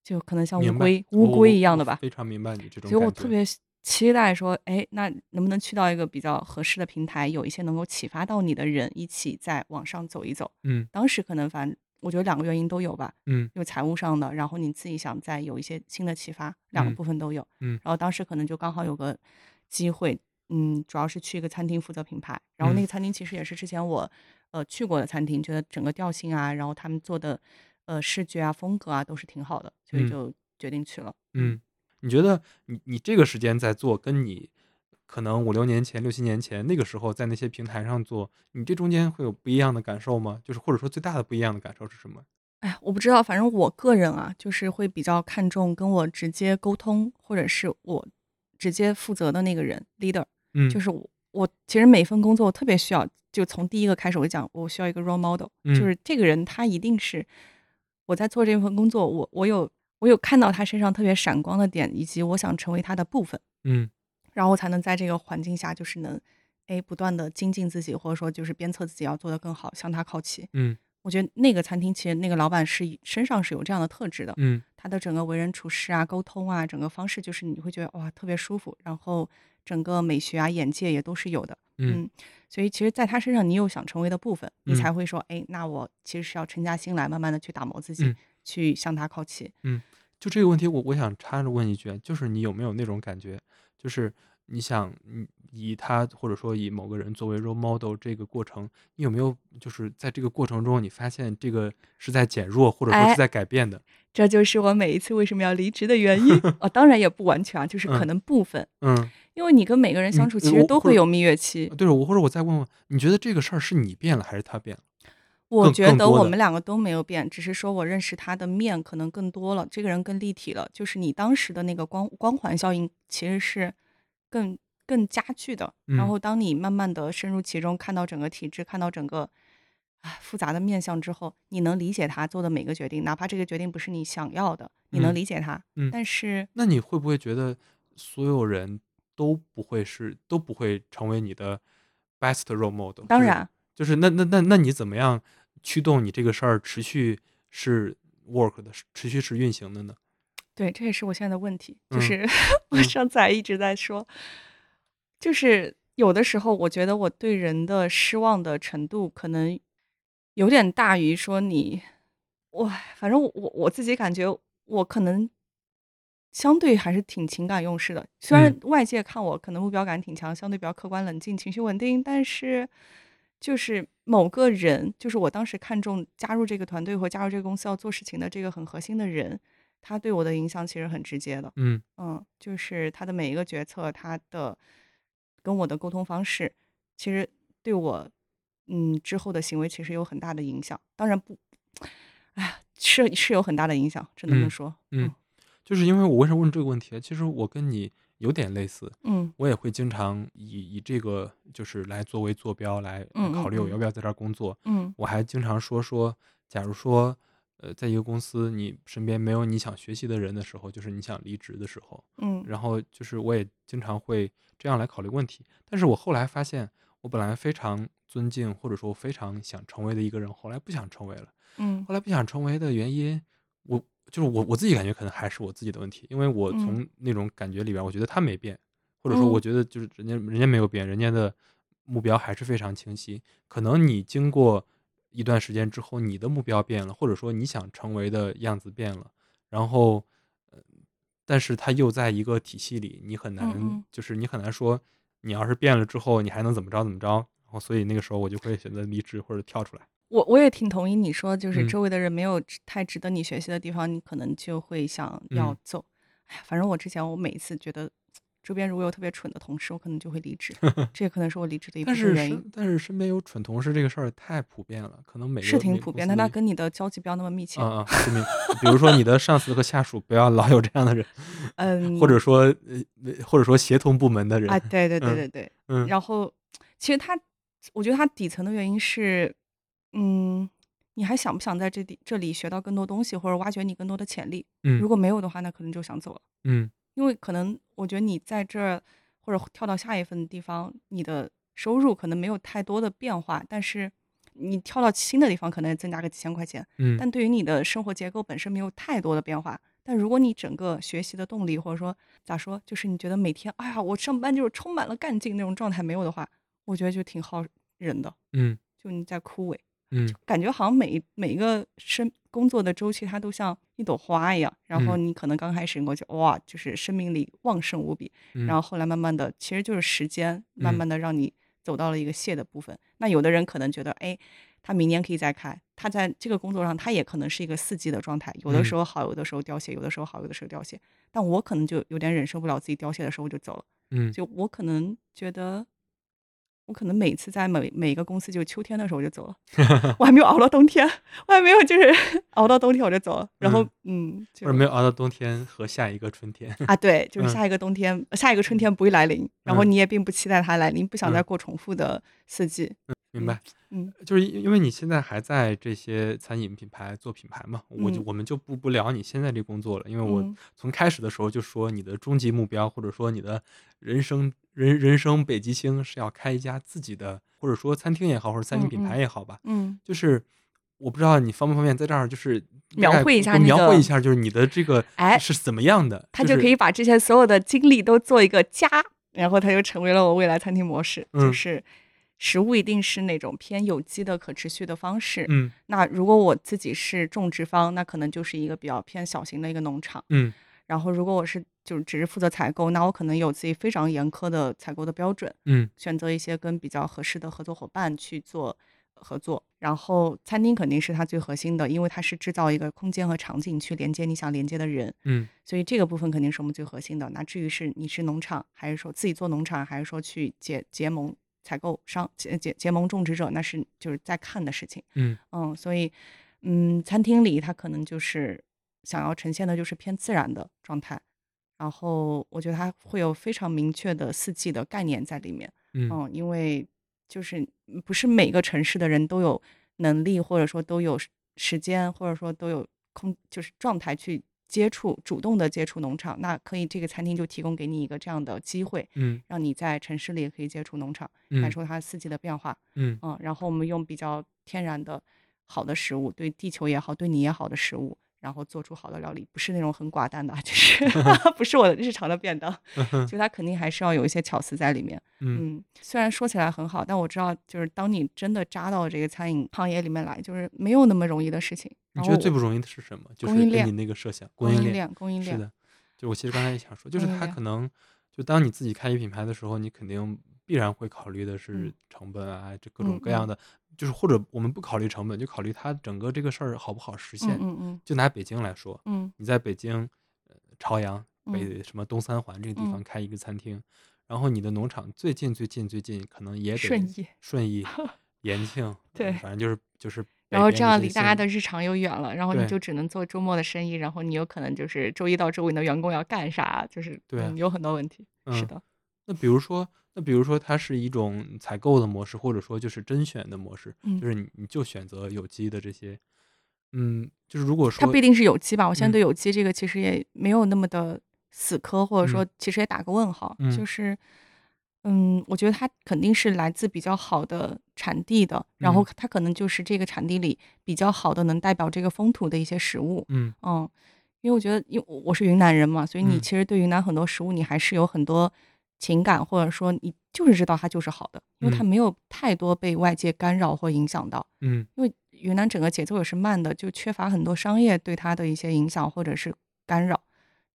就可能像乌龟乌龟一样的吧，非常明白你这。种所以我特。别期待说，哎，那能不能去到一个比较合适的平台，有一些能够启发到你的人，一起再往上走一走。嗯当时可能反正我觉得两个原因都有吧，嗯有财务上的，然后你自己想再有一些新的启发，两个嗯部分都有。嗯然后当时可能就刚好有个机会，嗯，主要是去一个餐厅负责品牌，然后那嗯个餐厅其实也是之前我呃去过的餐厅，觉得整个调性啊，然后他们做的呃视觉啊风格啊都是挺好的，所以嗯就决定去了。嗯，你觉得你你这个时间在做，跟你可能五六年前、六七年前那个时候在那些平台上做，你这中间会有不一样的感受吗？就是或者说最大的不一样的感受是什么？哎呀，我不知道，反正我个人啊，就是会比较看重跟我直接沟通，或者是我直接负责的那个人 leader。嗯，就是我，我其实每份工作我特别需要，就从第一个开始我就讲，我需要一个 role model，、嗯就是这个人他一定是我在做这份工作，我我有我有看到他身上特别闪光的点，以及我想成为他的部分，嗯。然后我才能在这个环境下就是能哎不断的精进自己，或者说就是鞭策自己要做得更好，向他靠齐。嗯。我觉得那个餐厅其实那个老板是身上是有这样的特质的，嗯。他的整个为人处事啊、沟通啊，整个方式就是你会觉得哇特别舒服，然后整个美学啊、眼界也都是有的，嗯。嗯，所以其实在他身上你有想成为的部分，你嗯。才会说，哎，那我其实是要沉下心来，慢慢的去打磨自己，嗯去向他靠齐。嗯就这个问题，我我想插着问一句，就是你有没有那种感觉，就是你想嗯以他或者说以某个人作为 role model 这个过程，你有没有就是在这个过程中，你发现这个是在减弱或者说哎是在改变的？这就是我每一次为什么要离职的原因 哦，当然也不完全啊，就是可嗯能部分，嗯，因为你跟每个人相嗯处其实都会有蜜月期。对，我或者我再问问，你觉得这个事儿是你变了还是他变了？我觉得我们两个都没有变，只是说我认识他的面可能更多了，这个人更立体了。就是你当时的那个光光环效应其实是更更加剧的。然嗯后当你慢慢的深入其中，看到整个体制，看到整个啊复杂的面相之后，你能理解他做的每个决定，哪怕这个决定不是你想要的，你能嗯理解他。嗯但是那你会不会觉得所有人都不会是都不会成为你的 best role model？当然，就是那那那那你怎么样驱动你这个事儿持续是 work 的，持续是运行的呢？对，这也是我现在的问题，就嗯是我嗯。上次还一直在说，就是有的时候我觉得我对人的失望的程度可能有点大于说你，我反正我我我自己感觉我可能相对还是挺情感用事的，虽然嗯。外界看我可能目标感挺强，相对比较客观冷静，情绪稳定，但是就是某个人，就是我当时看中加入这个团队或加入这个公司要做事情的这个很核心的人，他对我的影响其实很直接的。嗯嗯，就是他的每一个决策，他的跟我的沟通方式，其实对我嗯之后的行为其实有很大的影响。当然不，哎呀，是是有很大的影响，只能这么嗯说。嗯，就是因为我为什么问这个问题啊？其实我跟你有点类似，嗯我也会经常以以这个就是来作为坐标来嗯考虑我嗯要不要在这儿工作。嗯我还经常说说，假如说，呃，在一个公司你身边没有你想学习的人的时候，就是你想离职的时候。嗯然后就是我也经常会这样来考虑问题。但是我后来发现，我本来非常尊敬或者说非常想成为的一个人，后来不想成为了。嗯后来不想成为的原因，我就是我我自己感觉可能还是我自己的问题，因为我嗯从那种感觉里边，我觉得他没变，或者说我嗯觉得就是人家人家没有变，人家的目标还是非常清晰。可能你经过一段时间之后，你的目标变了，或者说你想成为的样子变了，然后，呃，但是他又在一个体系里，你很难，就是你很难说，你要是变了之后，你还能怎么着怎么着。然后，所以那个时候我就会选择离职或者跳出来。我我也挺同意你说，就是嗯周围的人没有值太值得你学习的地方，你可能就会想要嗯走。哎呀，反正我之前我每一次觉得周边如果有特别蠢的同事，我可能就会离职，这也可能是我离职的一部但是分原因。身但是身边有蠢同事这个事儿太普遍了，可能每个是挺每个普遍的，那公司都跟你的交集不要那么密切。啊啊，说明比如说你的上司和下属不要老有这样的人，嗯，或者说呃或者说协同部门的人，啊，对对对嗯对对。嗯然后，其实他，我觉得他底层的原因是，嗯，你还想不想在这里这里学到更多东西，或者挖掘你更多的潜力？如嗯果没有的话，那可能就想走了。嗯因为可能我觉得你在这儿或者跳到下一份地方，你的收入可能没有太多的变化，但是你跳到新的地方可能增加个几千块钱，嗯但对于你的生活结构本身没有太多的变化。但如果你整个学习的动力，或者说咋说，就是你觉得每天，哎呀，我上班就是充满了干劲那种状态没有的话，我觉得就挺耗人的，嗯就你在枯萎。嗯感觉好像每一每一个生工作的周期，它都像一朵花一样。然后嗯你可能刚开始过去，哇，就是生命力旺盛无比。嗯，然后后来慢慢的，其实就是时间慢嗯慢的让你走到了一个谢的部分。那有的人可能觉得，哎，他明年可以再开，他在这个工作上，他也可能是一个四季的状态，有的嗯时候好，有的时候凋谢，有的时候好，有的时候凋谢。但我可能就有点忍受不了自己凋谢的时候我就走了。嗯就我可能觉得，我可能每次在每每一个公司，就秋天的时候我就走了，我还没有熬到冬天，我还没有就是 熬到冬天我就走了，然后嗯，就或者没有熬到冬天和下一个春天，啊，对，就 是嗯下一个冬天，下一个春天不会来临，然后嗯你也并不期待它来临，不想再嗯过重复的四季，明白？嗯。就是因因为你现在还在这些餐饮品牌做品牌嘛，我就嗯。我们就不不聊你现在这工作了，因为我嗯。从开始的时候就说你的终极目标或者说你的人生人人生北极星是要开一家自己的，或者说餐厅也好，或者餐饮品牌也好吧，嗯。就是我不知道你方不方便在这儿就是描概绘一下那描绘一下，就是你的这个哎是怎么样的，他就是可以把这些所有的经历都做一个加，然后他就成为了我未来餐厅模式，就嗯。是食物一定是那种偏有机的可持续的方式。嗯那如果我自己是种植方，那可能就是一个比较偏小型的一个农场。嗯然后如果我是就是只是负责采购，那我可能有自己非常严苛的采购的标准，嗯选择一些跟比较合适的合作伙伴去做合作。然后餐厅肯定是它最核心的，因为它是制造一个空间和场景去连接你想连接的人。嗯所以这个部分肯定是我们最核心的。那至于是你是农场，还是说自己做农场，还是说去结结盟采购商结结结盟种植者，那是就是在看的事情。嗯嗯，所以嗯，餐厅里它可能就是想要呈现的就是偏自然的状态。然后我觉得它会有非常明确的四季的概念在里面，嗯嗯，因为就是嗯不是每个城市的人都有能力，或者说都有时时间，或者说都有空，就是状态去接触，主动的接触农场。那可以，这个餐厅就提供给你一个这样的机会，嗯让你在城市里也可以接触农场，嗯感受它四季的变化。嗯嗯，然后我们用比较天然的好的食物，对地球也好，对你也好的食物，然后做出好的料理，不是那种很寡淡的啊，就是 不是我的日常的便当，就它肯定还是要有一些巧思在里面。嗯嗯，虽然说起来很好，但我知道，就是当你真的扎到这个餐饮行业里面来，就是没有那么容易的事情。你觉得最不容易的是什么？就是供应链跟你那个设想，供应链。供应链，是的，就我其实刚才也想说，就是它可能就当你自己开一品牌的时候，你肯定必然会考虑的是嗯。成本啊，这各种各样的，就是或者我们不考虑成本，就考虑它整个这个事儿好不好实嗯现。嗯嗯。就拿北京来说，嗯。你在北京，呃，朝阳嗯。北什么东三环这个地嗯。方开一个餐厅，然后你的农场最近最近最近可能也得顺义顺义 延庆，对反正就是就是然后这样离大家的日常又远了，然后你就只能做周末的生意，然后你有可能就是周一到周五你的员工要干啥，就是对有很多问题。是嗯的，那比如说，那比如说它是一种采购的模式，或者说就是甄选的模式，嗯就是你你就选择有机的这些，嗯，就是如果说它不一定是有机吧？我现在嗯对有机这个其实也没有那么的死磕，或者说嗯其实也打个问号。嗯就是，嗯，我觉得它肯定是来自比较好的产地的，然后嗯它可能就是这个产地里比较好的能代表这个风土的一些食物。嗯嗯，因为我觉得，因为我我是云南人嘛，所以你嗯其实对云南很多食物，你还是有很多情感，或者说你就是知道它就是好的，因为它嗯没有太多被外界干扰或影响到。嗯因为云南整个节奏也是慢的，就缺乏很多商业对它的一些影响或者是干扰，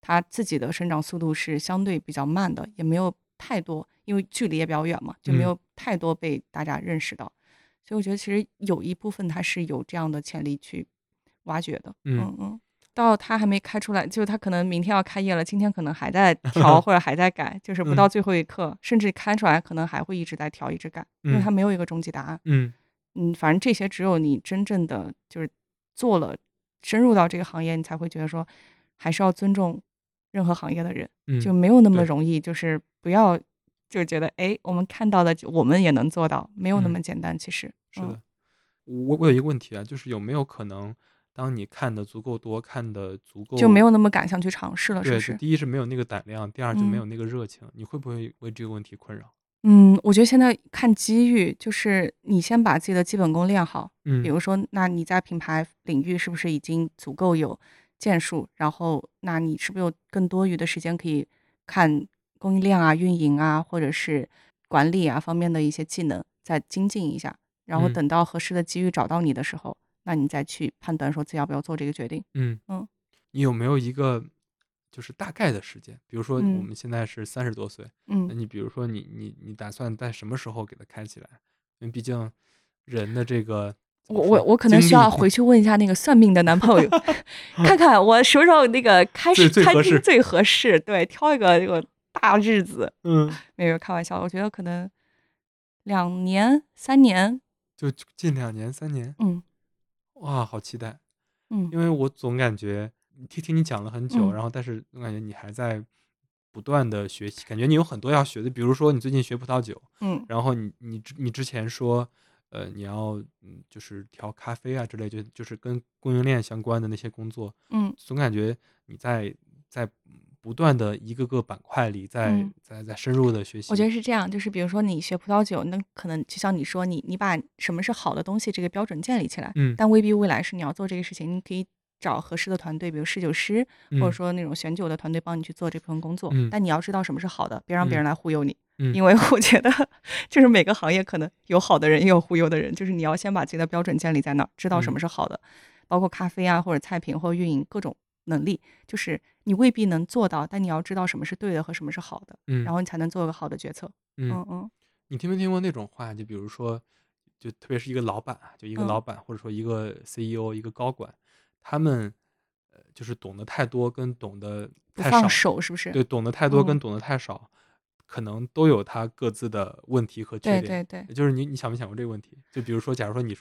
它自己的生长速度是相对比较慢的，也没有太多，因为距离也比较远嘛，就没嗯有太多被大家认识到。所以我觉得其实有一部分它是有这样的潜力去挖掘的。嗯嗯嗯。到它还没开出来，就它可能明天要开业了，今天可能还在 调或者还在改，就是不嗯。到最后一刻，甚至开出来可能还会一直在调一直改，因为它嗯。没有一个终极答案。嗯。嗯，反正这些只有你真正的就是做了，深入到这个行业，你才会觉得说，还是要尊重任何行业的人，嗯，就没有那么容易，就是不要就觉得哎，我们看到的我们也能做到，没有那嗯么简单。其实嗯。是的，我我有一个问题啊，就是有没有可能，当你看的足够多，看的足够就没有那么敢想去尝试了，是，不？是第一是没有那个胆量，第二就没嗯有那个热情，你会不会为这个问题困扰？嗯，我觉得现在看机遇，就是你先把自己的基本功练好，嗯比嗯如说，那你在品牌领域是不是已经足够有建树？然后，那你是不是有更多余的时间可以看供应链啊、运营啊，或者是管理啊方面的一些技能，再精进一下？然后嗯等到合适的机遇找到你的时候，那你再去判断说自己要不要做这个决定。嗯嗯你有没有一个就是大概的时间？比如说我嗯们现在是三十多岁，那嗯，你比如说你你你打算在什么时候给它开起来？因为毕竟人的这个我我我可能需要回去问一下那个算命的男朋友，看看我什么时候那个开始最合适餐厅最合适，对，挑一个这个大日子。嗯，没有开玩笑，我觉得可能两年、三年，就近两年三年，嗯哇，好期待！嗯因为我总感觉听听你讲了很久，嗯然后但是总感觉你还在不断的学习，感觉你有很多要学的。比如说你最近学葡萄酒，嗯然后你你之你之前说，呃，你要嗯就是调咖啡啊之类，就就是跟供应链相关的那些工作，嗯总感觉你在在不断的一个个板块里在、嗯。在在深入的学习。我觉得是这样，就是比如说你学葡萄酒，那可能就像你说，你你把什么是好的东西这个标准建立起来，嗯。但未必未来是你要做这个事情，你可以找合适的团队，比如侍酒师，或者嗯。说那种选酒的团队帮你去做这部分工作。嗯。但你要知道什么是好的，别让别嗯人来忽悠你，嗯。因为我觉得就是每个行业可能有好的人，也有忽悠的人，就是你要先把自己的标准建立在那儿，知道什嗯。么是好的，包括咖啡啊或者菜品或者运营各种能力，就是你未必能做到，但你要知道什么是对的和什么是好的，嗯然后你才能做个好的决策。嗯嗯嗯你听没听过那种话？就比如说，就特别是一个老板啊，就一个嗯老板，或者说一个 CEO、一个高管，他们呃，就是懂得太多跟懂得太少，手是不是？对，懂得太多跟嗯懂得太少，可能都有他各自的问题和缺点对。对对，就是你，你想没想过这个问题？就比如说，假如说你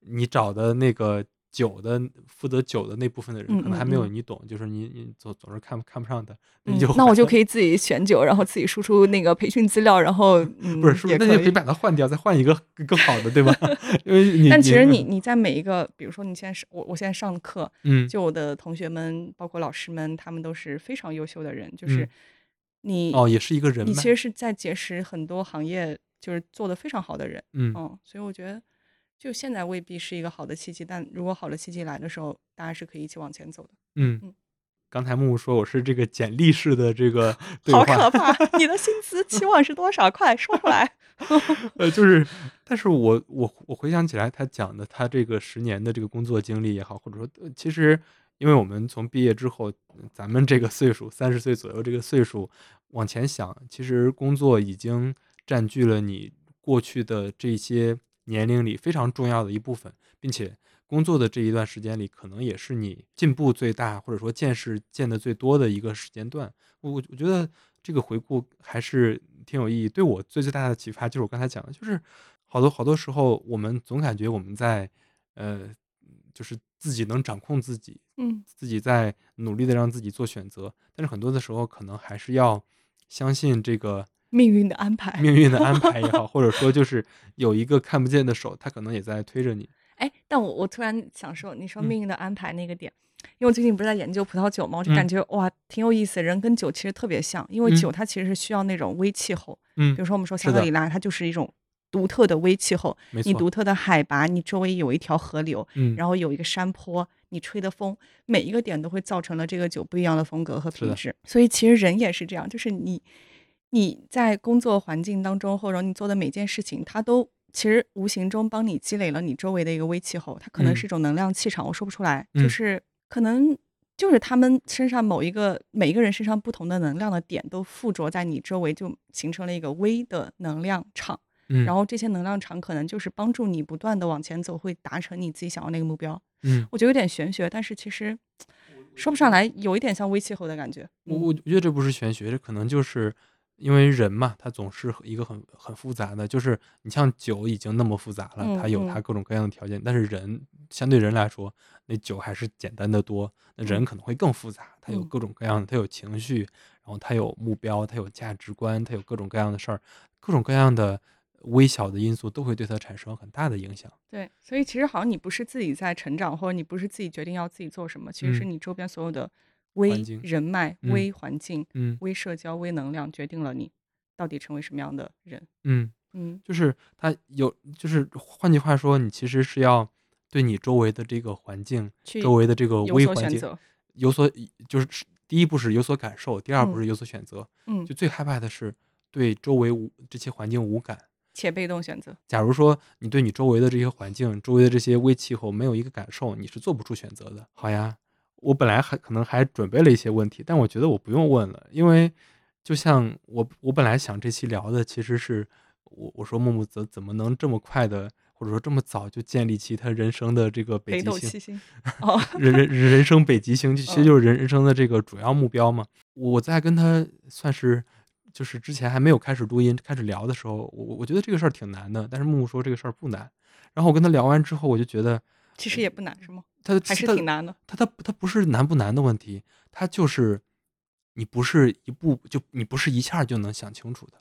你找的那个酒的负责酒的那部分的人，嗯可能还嗯没有嗯你懂，就是你你总总是看看不上的，那嗯你就，那我就。可以自己选酒，然后自己输出那个培训资料，然后 嗯，不是？那也可以就可以把它换掉，再换一个更更好的，对吧？因为 你，但其实你你在每一个，比如说你现在是我我现在上课，嗯，就我的同学们，包括老师们，他们都是非常优秀的人，就是嗯你哦，也是一个人你其，实是在结识很多行业就是做的非常好的人，嗯嗯，所以我觉得就现在未必是一个好的契机，但如果好的契机来的时候，大家是可以一起往前走的。嗯嗯。刚才木木说我是这个简历式的这个 对好，可怕！你的薪资 期望是多少？快说出来。呃，就是，但是我我我回想起来，他讲的他这个十年的这个工作经历也好，或者说，呃其实因为我们从毕业之后，嗯咱们这个岁数，三十岁左右这个岁数往前想，其实工作已经占据了你过去的这些年龄里非常重要的一部分，并且工作的这一段时间里，可能也是你进步最大，或者说见识见得最多的一个时间段。我我我觉得这个回顾还是挺有意义。对我最最大的启发就是我刚才讲的，就是好多好多时候，我们总感觉我们在，呃，就是自己能掌控自己，嗯自己在努力的让自己做选择，但是很多的时候，可能还是要相信这个命运的安排。命运的安排也好，或者说就是有一个看不见的手，他可能也在推着你。哎，但我我突然想说，你说嗯命运的安排那个点，因为我最近不是在研究葡萄酒嘛，我就嗯感觉、哇，挺有意思。人跟酒其实特别像，因为嗯酒它其实是需要那种微气候，嗯比如说我们说香格里拉，它就是一种独特的微气候，你独特的海拔，你周围有一条河流，嗯，然后有一个山坡，你吹的风，每一个点都会造成了这个酒不一样的风格和品质。所以其实人也是这样，就是你你在工作环境当中，或者你做的每件事情，它都其实无形中帮你积累了你周围的一个微气候，它可能嗯是一种能量气场，我说不出来，嗯就是可能。就是他们身上某一个每一个人身上不同的能量的点，都附着在你周围，就形成了一个微的能量场。嗯，然后这些能量场可能就是帮助你不断的往前走，会达成你自己想要那个目标。嗯，我觉得有点玄学，但是其实说不上来，有一点像微气候的感觉。我嗯我觉得这不是玄学，这可能就是因为人嘛，他总是一个很很复杂的，就是你像酒已经那么复杂了，嗯它有它各种各样的条件，但是人相对人来说，那酒还是简单的多，那人嗯。可能会更复杂，他有嗯。各种各样的，他有情绪，然后他有目标，他有价值观，他有各种各样的事儿，各种各样的微小的因素都会对他产生很大的影响。对，所以其实好像你不是自己在成长，或者你不是自己决定要自己做什么，其实是嗯。你周边所有的微人脉、嗯微环境、嗯微社交、微能量，决定了你到底成为什么样的人。嗯。嗯就是他有，就是换句话说，你其实是要对你周围的这个环境、周围的这个有微环境。有所，就是第一步是有所感受，第二步嗯是有所选择。嗯就，最害怕的是对周围无这些环境无感。且被动选择。假如说你对你周围的这些环境、周围的这些微气候没有一个感受，你是做不出选择的。好呀，我本来还可能还准备了一些问题，但我觉得我不用问了，因为就像我我本来想这期聊的其实是我我说木木怎怎么能这么快的，或者说这么早就建立起他人生的这个北北极星 人人人生北极星，就其 实嗯就是人人生的这个主要目标嘛。我在跟他算是就是之前还没有开始录音开始聊的时候，我我觉得这个事儿挺难的，但是木木说这个事儿不难。然后我跟他聊完之后，我就觉得其实也不难，是吗？它还是挺难的。它它它不是难不难的问题，它就是你不是一步就你不是一下就能想清楚的，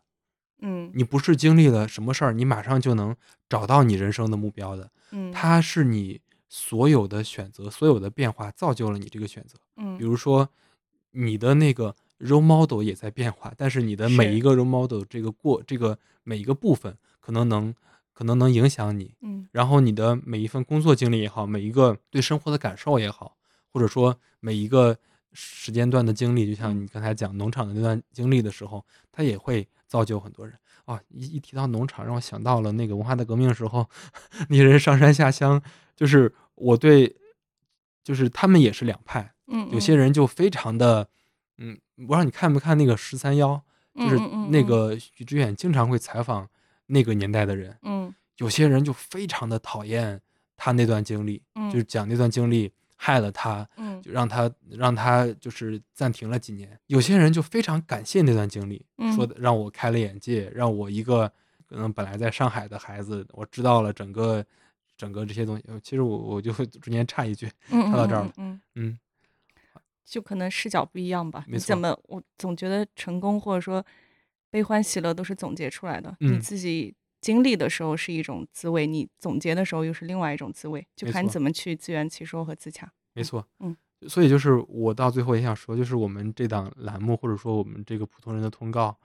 嗯你不是经历了什么事儿，你马上就能找到你人生的目标的。嗯，它是你所有的选择、所有的变化造就了你这个选择。嗯比如说，你的那个 role model 也在变化，但是你的每一个 role model 这个过这个每一个部分，可能能可能能影响你。嗯然后你的每一份工作经历也好，每一个对生活的感受也好，或者说每一个时间段的经历，就像嗯你刚才讲农场的那段经历的时候，它也会造就很多人。啊，一一提到农场，让我想到了那个文化大革命时候，那些人上山下乡，就是我对，就是他们也是两派，嗯，有些人就非常的，嗯，我不知道你看没看那个十三幺，就是那个许知远经常会采访那个年代的人，嗯有些人就非常的讨厌他那段经历，嗯就是讲那段经历害了他，嗯就让他让他就是暂停了几年。有些人就非常感谢那段经历，说嗯的让我开了眼界，让我一个可能本来在上海的孩子，我知道了整个整个这些东西。呃其实我我就会中间插一句，嗯，插到这儿了嗯嗯，嗯就可能视角不一样吧。你怎么？我总觉得成功或者说悲欢喜乐都是总结出来的。你嗯自己经历的时候是一种滋味，你总结的时候又是另外一种滋味，就看你怎么去自圆其说和自洽。没错，嗯，所以就是我到最后也想说，就是我们这档栏目或者说我们这个普通人的通告，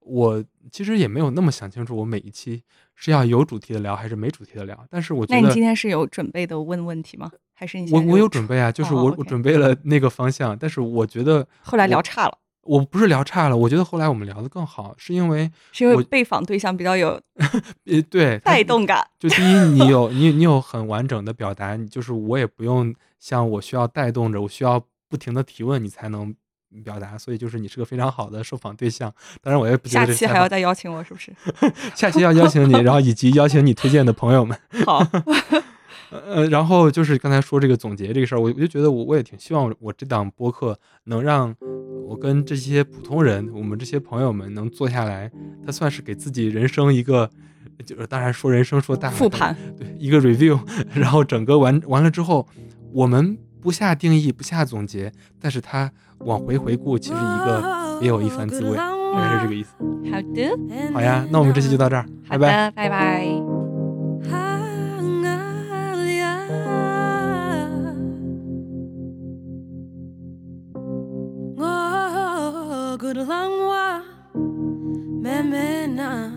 我其实也没有那么想清楚，我每一期是要有主题的聊还是没主题的聊。但是我觉得那你今天是有准备的问问题吗？还是你我我有准备啊，就是哦我我准备了那个方向，但是我觉得后来聊我差了，我不是聊差了，我觉得后来我们聊的更好，是因为是因为我被访对象比较有 呃对带动感。就第一，你有你你有很完整的表达，你就是我也不用像我需要带动着，我需要不停的提问，你才能表达，所以就是你是个非常好的受访对象。当然，我也不觉下期还要再邀请我，是不是？下期要邀请你，然后以及邀请你推荐的朋友们。好，呃，然后就是刚才说这个总结这个事儿，我我就觉得我我也挺希望我这档播客能让我跟这些普通人，我们这些朋友们能坐下来，他算是给自己人生一个就是当然说人生说大复盘，对一个 review，然后整个完完了之后，我们不下定义，不下总结，但是他往回回顾，其实一个也有一番滋味，大概是这个意思。好的，好呀，那我们这期就到这儿，拜拜。拜拜。langwa memena.